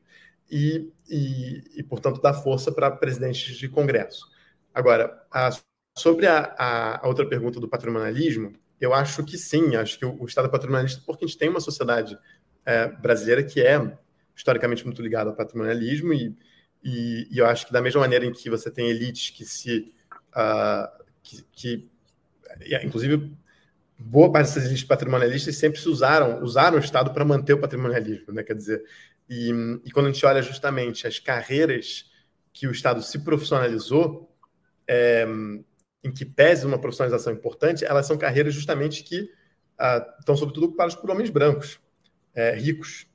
Speaker 3: E, e, e, portanto, dá força para presidentes de Congresso. Agora, a, sobre a, a, a, outra pergunta do patrimonialismo, eu acho que sim, acho que o, Estado é patrimonialista porque a gente tem uma sociedade é, brasileira que é historicamente muito ligada ao patrimonialismo e, e, e, eu acho que da mesma maneira em que você tem elites que se uh, que, que, inclusive boa parte dessas elites patrimonialistas sempre se usaram usaram o Estado para manter o patrimonialismo, né? Quer dizer, e, e, quando a gente olha justamente as carreiras que o Estado se profissionalizou, é, em que pese uma profissionalização importante, elas são carreiras justamente que ah, estão, sobretudo, ocupadas por homens brancos, é, ricos.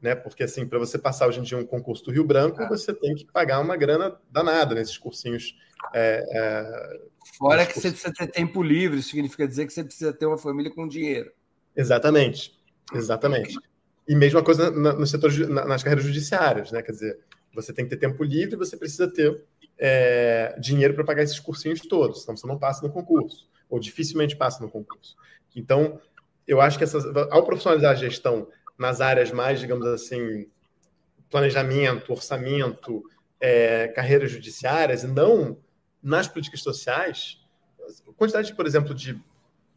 Speaker 3: Né? Porque, assim, para você passar hoje em dia um concurso do Rio Branco, ah. você tem que pagar uma grana danada nesses cursinhos. É,
Speaker 2: é Fora que cursinhos. você precisa ter tempo livre, significa dizer que você precisa ter uma família com dinheiro.
Speaker 3: Exatamente, exatamente. E mesma coisa no setor, nas carreiras judiciárias, né? Quer dizer, você tem que ter tempo livre, você precisa ter é, dinheiro para pagar esses cursinhos todos, senão você não passa no concurso, ou dificilmente passa no concurso. Então, eu acho que essas, ao profissionalizar a gestão nas áreas mais, digamos assim, planejamento, orçamento, é, carreiras judiciárias, e não nas políticas sociais, a quantidade, por exemplo, de.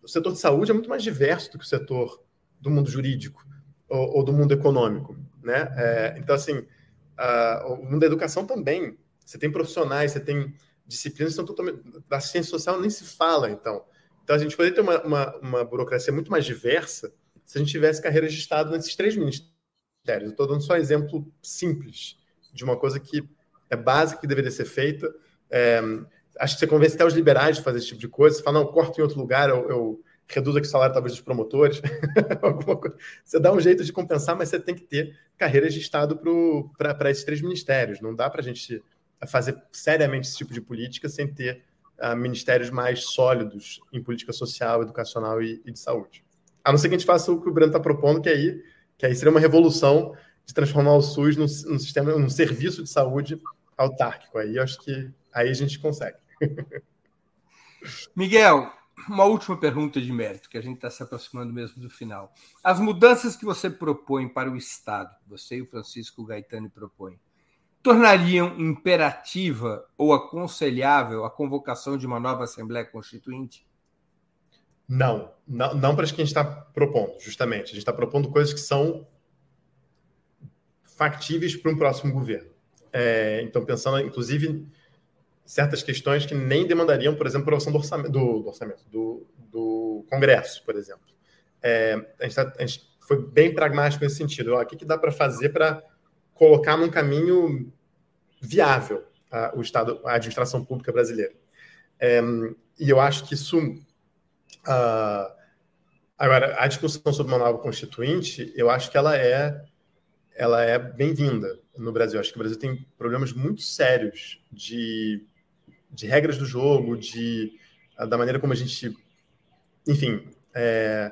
Speaker 3: O setor de saúde é muito mais diverso do que o setor do mundo jurídico ou, ou do mundo econômico. Né? É, então, assim, a, o mundo da educação também. Você tem profissionais, você tem disciplinas que são totalmente. Da ciência social nem se fala, então. Então, a gente poderia ter uma, uma, uma burocracia muito mais diversa se a gente tivesse carreiras de Estado nesses três ministérios. Eu estou dando só um exemplo simples de uma coisa que é básica que deveria ser feita. É, acho que você convence até os liberais de fazer esse tipo de coisa. Você fala, não, corta em outro lugar, eu, eu reduz aqui o salário talvez dos promotores, você dá um jeito de compensar, mas você tem que ter carreiras de Estado para esses três ministérios. Não dá para a gente fazer seriamente esse tipo de política sem ter uh, ministérios mais sólidos em política social, educacional e, e, de saúde. A não ser que a gente faça o que o Breno está propondo, que aí, que aí seria uma revolução de transformar o SUS num, num sistema, num serviço de saúde autárquico. Aí eu acho que aí a gente consegue.
Speaker 2: Miguel, uma última pergunta de mérito, que a gente está se aproximando mesmo do final. As mudanças que você propõe para o Estado, você e o Francisco Gaetani propõem, tornariam imperativa ou aconselhável a convocação de uma nova Assembleia Constituinte?
Speaker 3: Não, não, não para as que a gente está propondo, justamente. A gente está propondo coisas que são factíveis para um próximo governo. É, então, pensando, inclusive, certas questões que nem demandariam, por exemplo, aprovação do orçamento, do, do, orçamento, do, do Congresso, por exemplo. É, a, gente tá, a, gente foi bem pragmático nesse sentido. o que, que dá para fazer para colocar num caminho viável a, o Estado, a administração pública brasileira? É, e eu acho que isso. Uh, agora, a discussão sobre uma nova constituinte, eu acho que ela é ela é bem-vinda no Brasil. Acho que o Brasil tem problemas muito sérios de, de regras do jogo, de da maneira como a gente, enfim, é,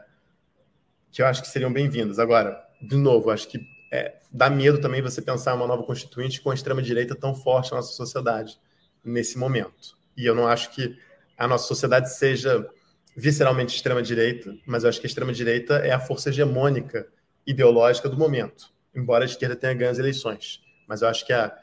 Speaker 3: que eu acho que seriam bem-vindas. Agora, de novo, acho que é, dá medo também você pensar uma nova constituinte com a extrema-direita tão forte na nossa sociedade nesse momento. E eu não acho que a nossa sociedade seja visceralmente extrema-direita, mas eu acho que a extrema-direita é a força hegemônica ideológica do momento, embora a esquerda tenha ganho as eleições. Mas eu acho que a,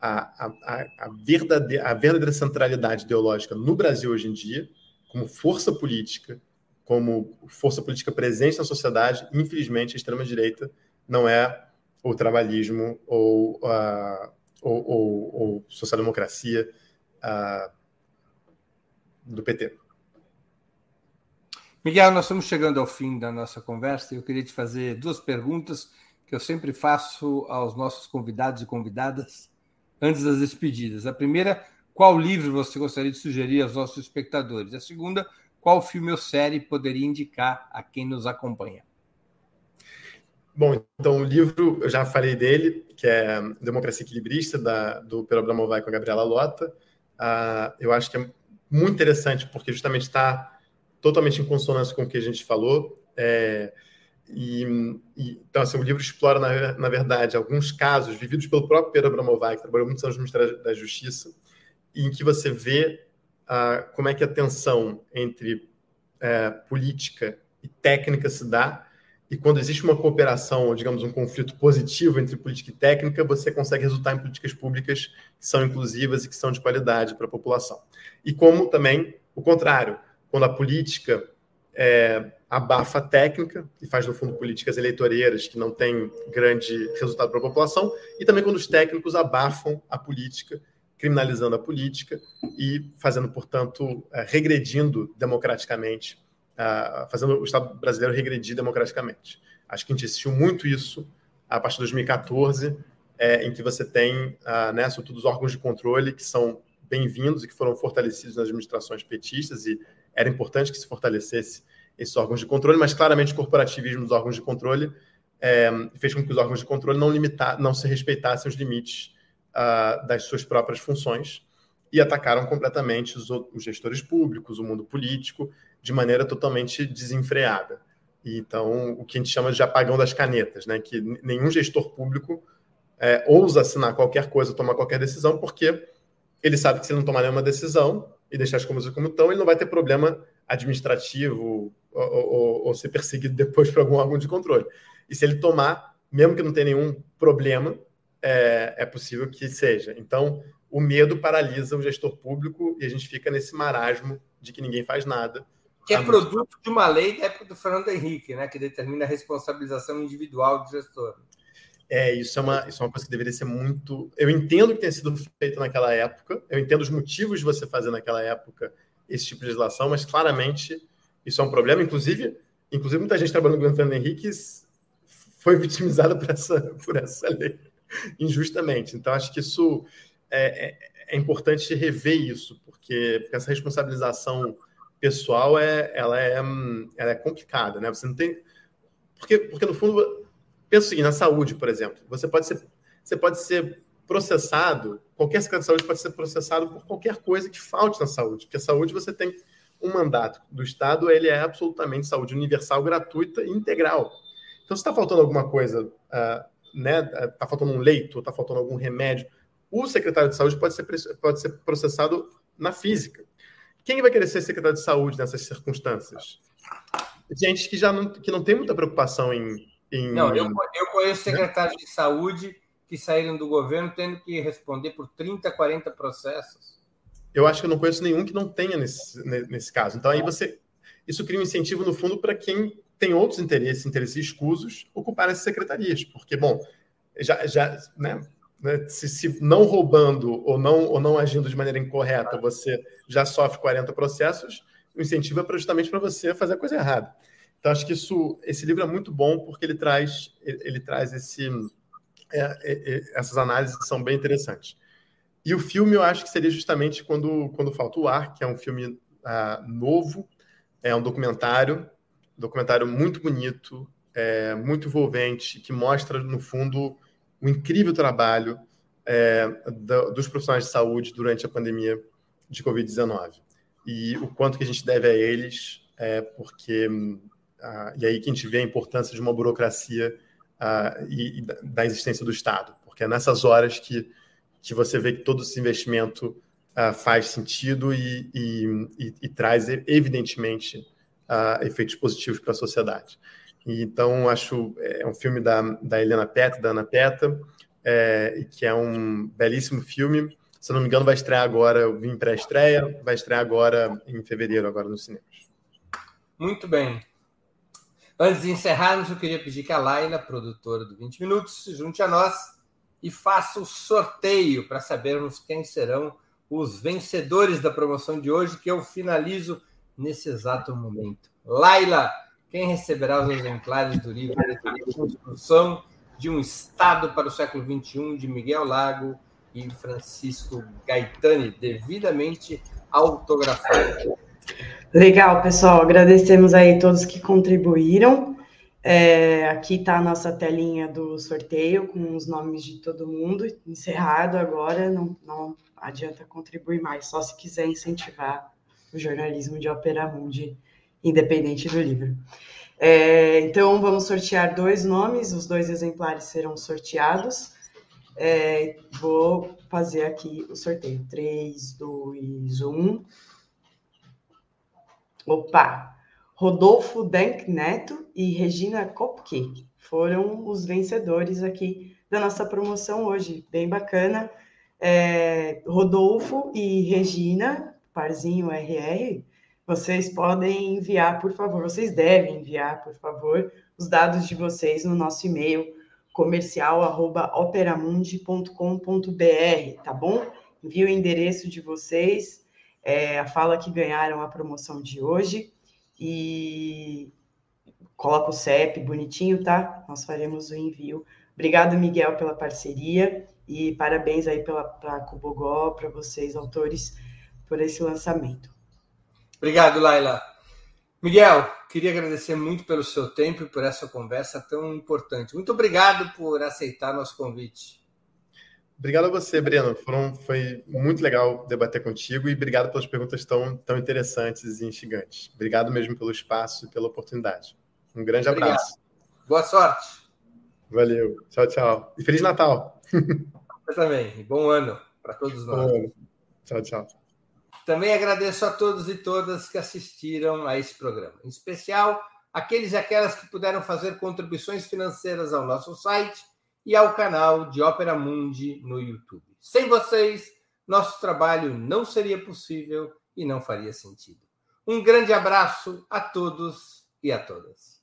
Speaker 3: a, a, a, a verdadeira centralidade ideológica no Brasil hoje em dia, como força política, como força política presente na sociedade, infelizmente a extrema-direita não é o trabalhismo ou a ou, ou, ou social-democracia do PT.
Speaker 2: Miguel, nós estamos chegando ao fim da nossa conversa e eu queria te fazer duas perguntas que eu sempre faço aos nossos convidados e convidadas antes das despedidas. A primeira, qual livro você gostaria de sugerir aos nossos espectadores? A segunda, qual filme ou série poderia indicar a quem nos acompanha?
Speaker 3: Bom, então o livro, eu já falei dele, que é Democracia Equilibrista, da, do Pedro Abramovay com a Gabriela Lota. Uh, eu acho que é muito interessante, porque justamente está totalmente em consonância com o que a gente falou. É, e, e, então, assim, o livro explora, na, na, verdade, alguns casos vividos pelo próprio Pedro Abramovay, que trabalhou muitos anos no Ministério da Justiça, em que você vê uh, como é que a tensão entre uh, política e técnica se dá, e quando existe uma cooperação, digamos um conflito positivo entre política e técnica, você consegue resultar em políticas públicas que são inclusivas e que são de qualidade para a população. E como também o contrário, quando a política é, abafa a técnica e faz, no fundo, políticas eleitoreiras que não têm grande resultado para a população, e também quando os técnicos abafam a política, criminalizando a política e fazendo, portanto, é, regredindo democraticamente uh, fazendo o Estado brasileiro regredir democraticamente. Acho que a gente assistiu muito isso a partir de 2014, é, em que você tem, uh, né, sobretudo, os órgãos de controle que são bem-vindos e que foram fortalecidos nas administrações petistas, e era importante que se fortalecesse esses órgãos de controle, mas claramente o corporativismo dos órgãos de controle é, fez com que os órgãos de controle não, limitar, não se respeitassem os limites uh, das suas próprias funções e atacaram completamente os, os gestores públicos, o mundo político, de maneira totalmente desenfreada. Então, o que a gente chama de apagão das canetas, né? que nenhum gestor público é, ousa assinar qualquer coisa, tomar qualquer decisão, porque ele sabe que se ele não tomar nenhuma decisão e deixar as coisas como estão, ele não vai ter problema administrativo ou, ou, ou ser perseguido depois por algum órgão de controle. E se ele tomar, mesmo que não tenha nenhum problema, é, é possível que seja. Então, o medo paralisa o gestor público e a gente fica nesse marasmo de que ninguém faz nada
Speaker 2: que é produto de uma lei da época do Fernando Henrique, né, que determina a responsabilização individual do gestor.
Speaker 3: É, isso é, uma, isso é uma coisa que deveria ser muito. Eu entendo que tenha sido feito naquela época, eu entendo os motivos de você fazer naquela época esse tipo de legislação, mas claramente isso é um problema. Inclusive, inclusive muita gente trabalhando no Fernando Henrique foi vitimizada por essa, por essa lei, injustamente. Então, acho que isso é, é, é importante rever isso, porque essa responsabilização pessoal é, ela é, ela é complicada, né? Você não tem. Porque, porque no fundo, pensa o seguinte, na saúde, por exemplo, você pode ser, você pode ser processado, qualquer secretário de saúde pode ser processado por qualquer coisa que falte na saúde, porque a saúde você tem um mandato do Estado, ele é absolutamente saúde universal, gratuita e integral. Então, se está faltando alguma coisa, uh, né, está faltando um leito, está faltando algum remédio, o secretário de saúde pode ser, pode ser processado na física. Quem vai querer ser secretário de saúde nessas circunstâncias? Gente que já não, que não tem muita preocupação em. em
Speaker 2: não, eu, eu conheço secretários de saúde que saíram do governo tendo que responder por 30, 40 processos.
Speaker 3: Eu acho que eu não conheço nenhum que não tenha nesse, nesse caso. Então, aí você. Isso cria um incentivo, no fundo, para quem tem outros interesses, interesses escusos, ocupar essas secretarias. Porque, bom, já, já né, né? Se, se, não roubando ou não, ou não agindo de maneira incorreta, você já sofre 40 processos, o incentivo é justamente para você fazer a coisa errada. Então, acho que isso, esse livro é muito bom porque ele traz, ele, ele traz esse, é, é, é, essas análises são bem interessantes. E o filme, eu acho que seria justamente quando, quando falta o ar, que é um filme uh, novo, é um documentário, documentário muito bonito, é, muito envolvente, que mostra, no fundo, o incrível trabalho é, dos profissionais de saúde durante a pandemia de Covid-19 e o quanto que a gente deve a eles, é, porque ah, e aí que a gente vê a importância de uma burocracia ah, e, e, da existência do Estado, porque é nessas horas que, que você vê que todo esse investimento ah, faz sentido e, e, e, traz evidentemente efeitos positivos para a sociedade. Então acho é um filme da, da Helena Peta, da Ana Peta, é, que é um belíssimo filme se não me engano, vai estrear agora, eu vim pré-estreia, vai estrear agora em fevereiro, agora nos cinemas.
Speaker 2: Muito bem. Antes de encerrarmos, eu queria pedir que a Laila, produtora do 20 Minutos, se junte a nós e faça o sorteio para sabermos quem serão os vencedores da promoção de hoje, que eu finalizo nesse exato momento. Laila, quem receberá os exemplares do livro Construção de um Estado para o século XXI, de Miguel Lago e Francisco Gaetani, devidamente autografado.
Speaker 4: Legal, pessoal. Agradecemos aí todos que contribuíram. É, aqui está a nossa telinha do sorteio com os nomes de todo mundo. Encerrado agora, não, não adianta contribuir mais, só se quiser incentivar o jornalismo de Opera Mundi, independente do livro. É, então, vamos sortear dois nomes, os dois exemplares serão sorteados. É, vou fazer aqui o sorteio. 3, 2, 1. Opa! Rodolfo Denk Neto e Regina Kopke foram os vencedores aqui da nossa promoção hoje. Bem bacana. É, Rodolfo e Regina, parzinho RR, vocês podem enviar, por favor, vocês devem enviar, por favor, os dados de vocês no nosso e-mail comercial@operamundi.com.br, tá bom? Envie o endereço de vocês, é, a fala que ganharam a promoção de hoje e coloca o CEP bonitinho, tá? Nós faremos o envio. Obrigado, Miguel, pela parceria e parabéns aí para Cubogó, para vocês, autores, por esse lançamento.
Speaker 2: Obrigado, Laila. Miguel, queria agradecer muito pelo seu tempo e por essa conversa tão importante. Muito obrigado por aceitar nosso convite.
Speaker 3: Obrigado a você, Breno. Foram, foi muito legal debater contigo e obrigado pelas perguntas tão, tão interessantes e instigantes. Obrigado mesmo pelo espaço e pela oportunidade. Um grande obrigado. abraço.
Speaker 2: Boa sorte.
Speaker 3: Valeu. Tchau, tchau. E Feliz Natal.
Speaker 2: Você também. Bom ano para todos nós. Bom ano.
Speaker 3: Tchau, tchau.
Speaker 2: Também agradeço a todos e todas que assistiram a esse programa, em especial aqueles e aquelas que puderam fazer contribuições financeiras ao nosso site e ao canal de Ópera Mundi no YouTube. Sem vocês, nosso trabalho não seria possível e não faria sentido. Um grande abraço a todos e a todas.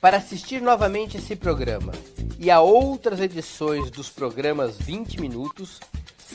Speaker 2: Para assistir novamente esse programa e a outras edições dos programas 20 Minutos,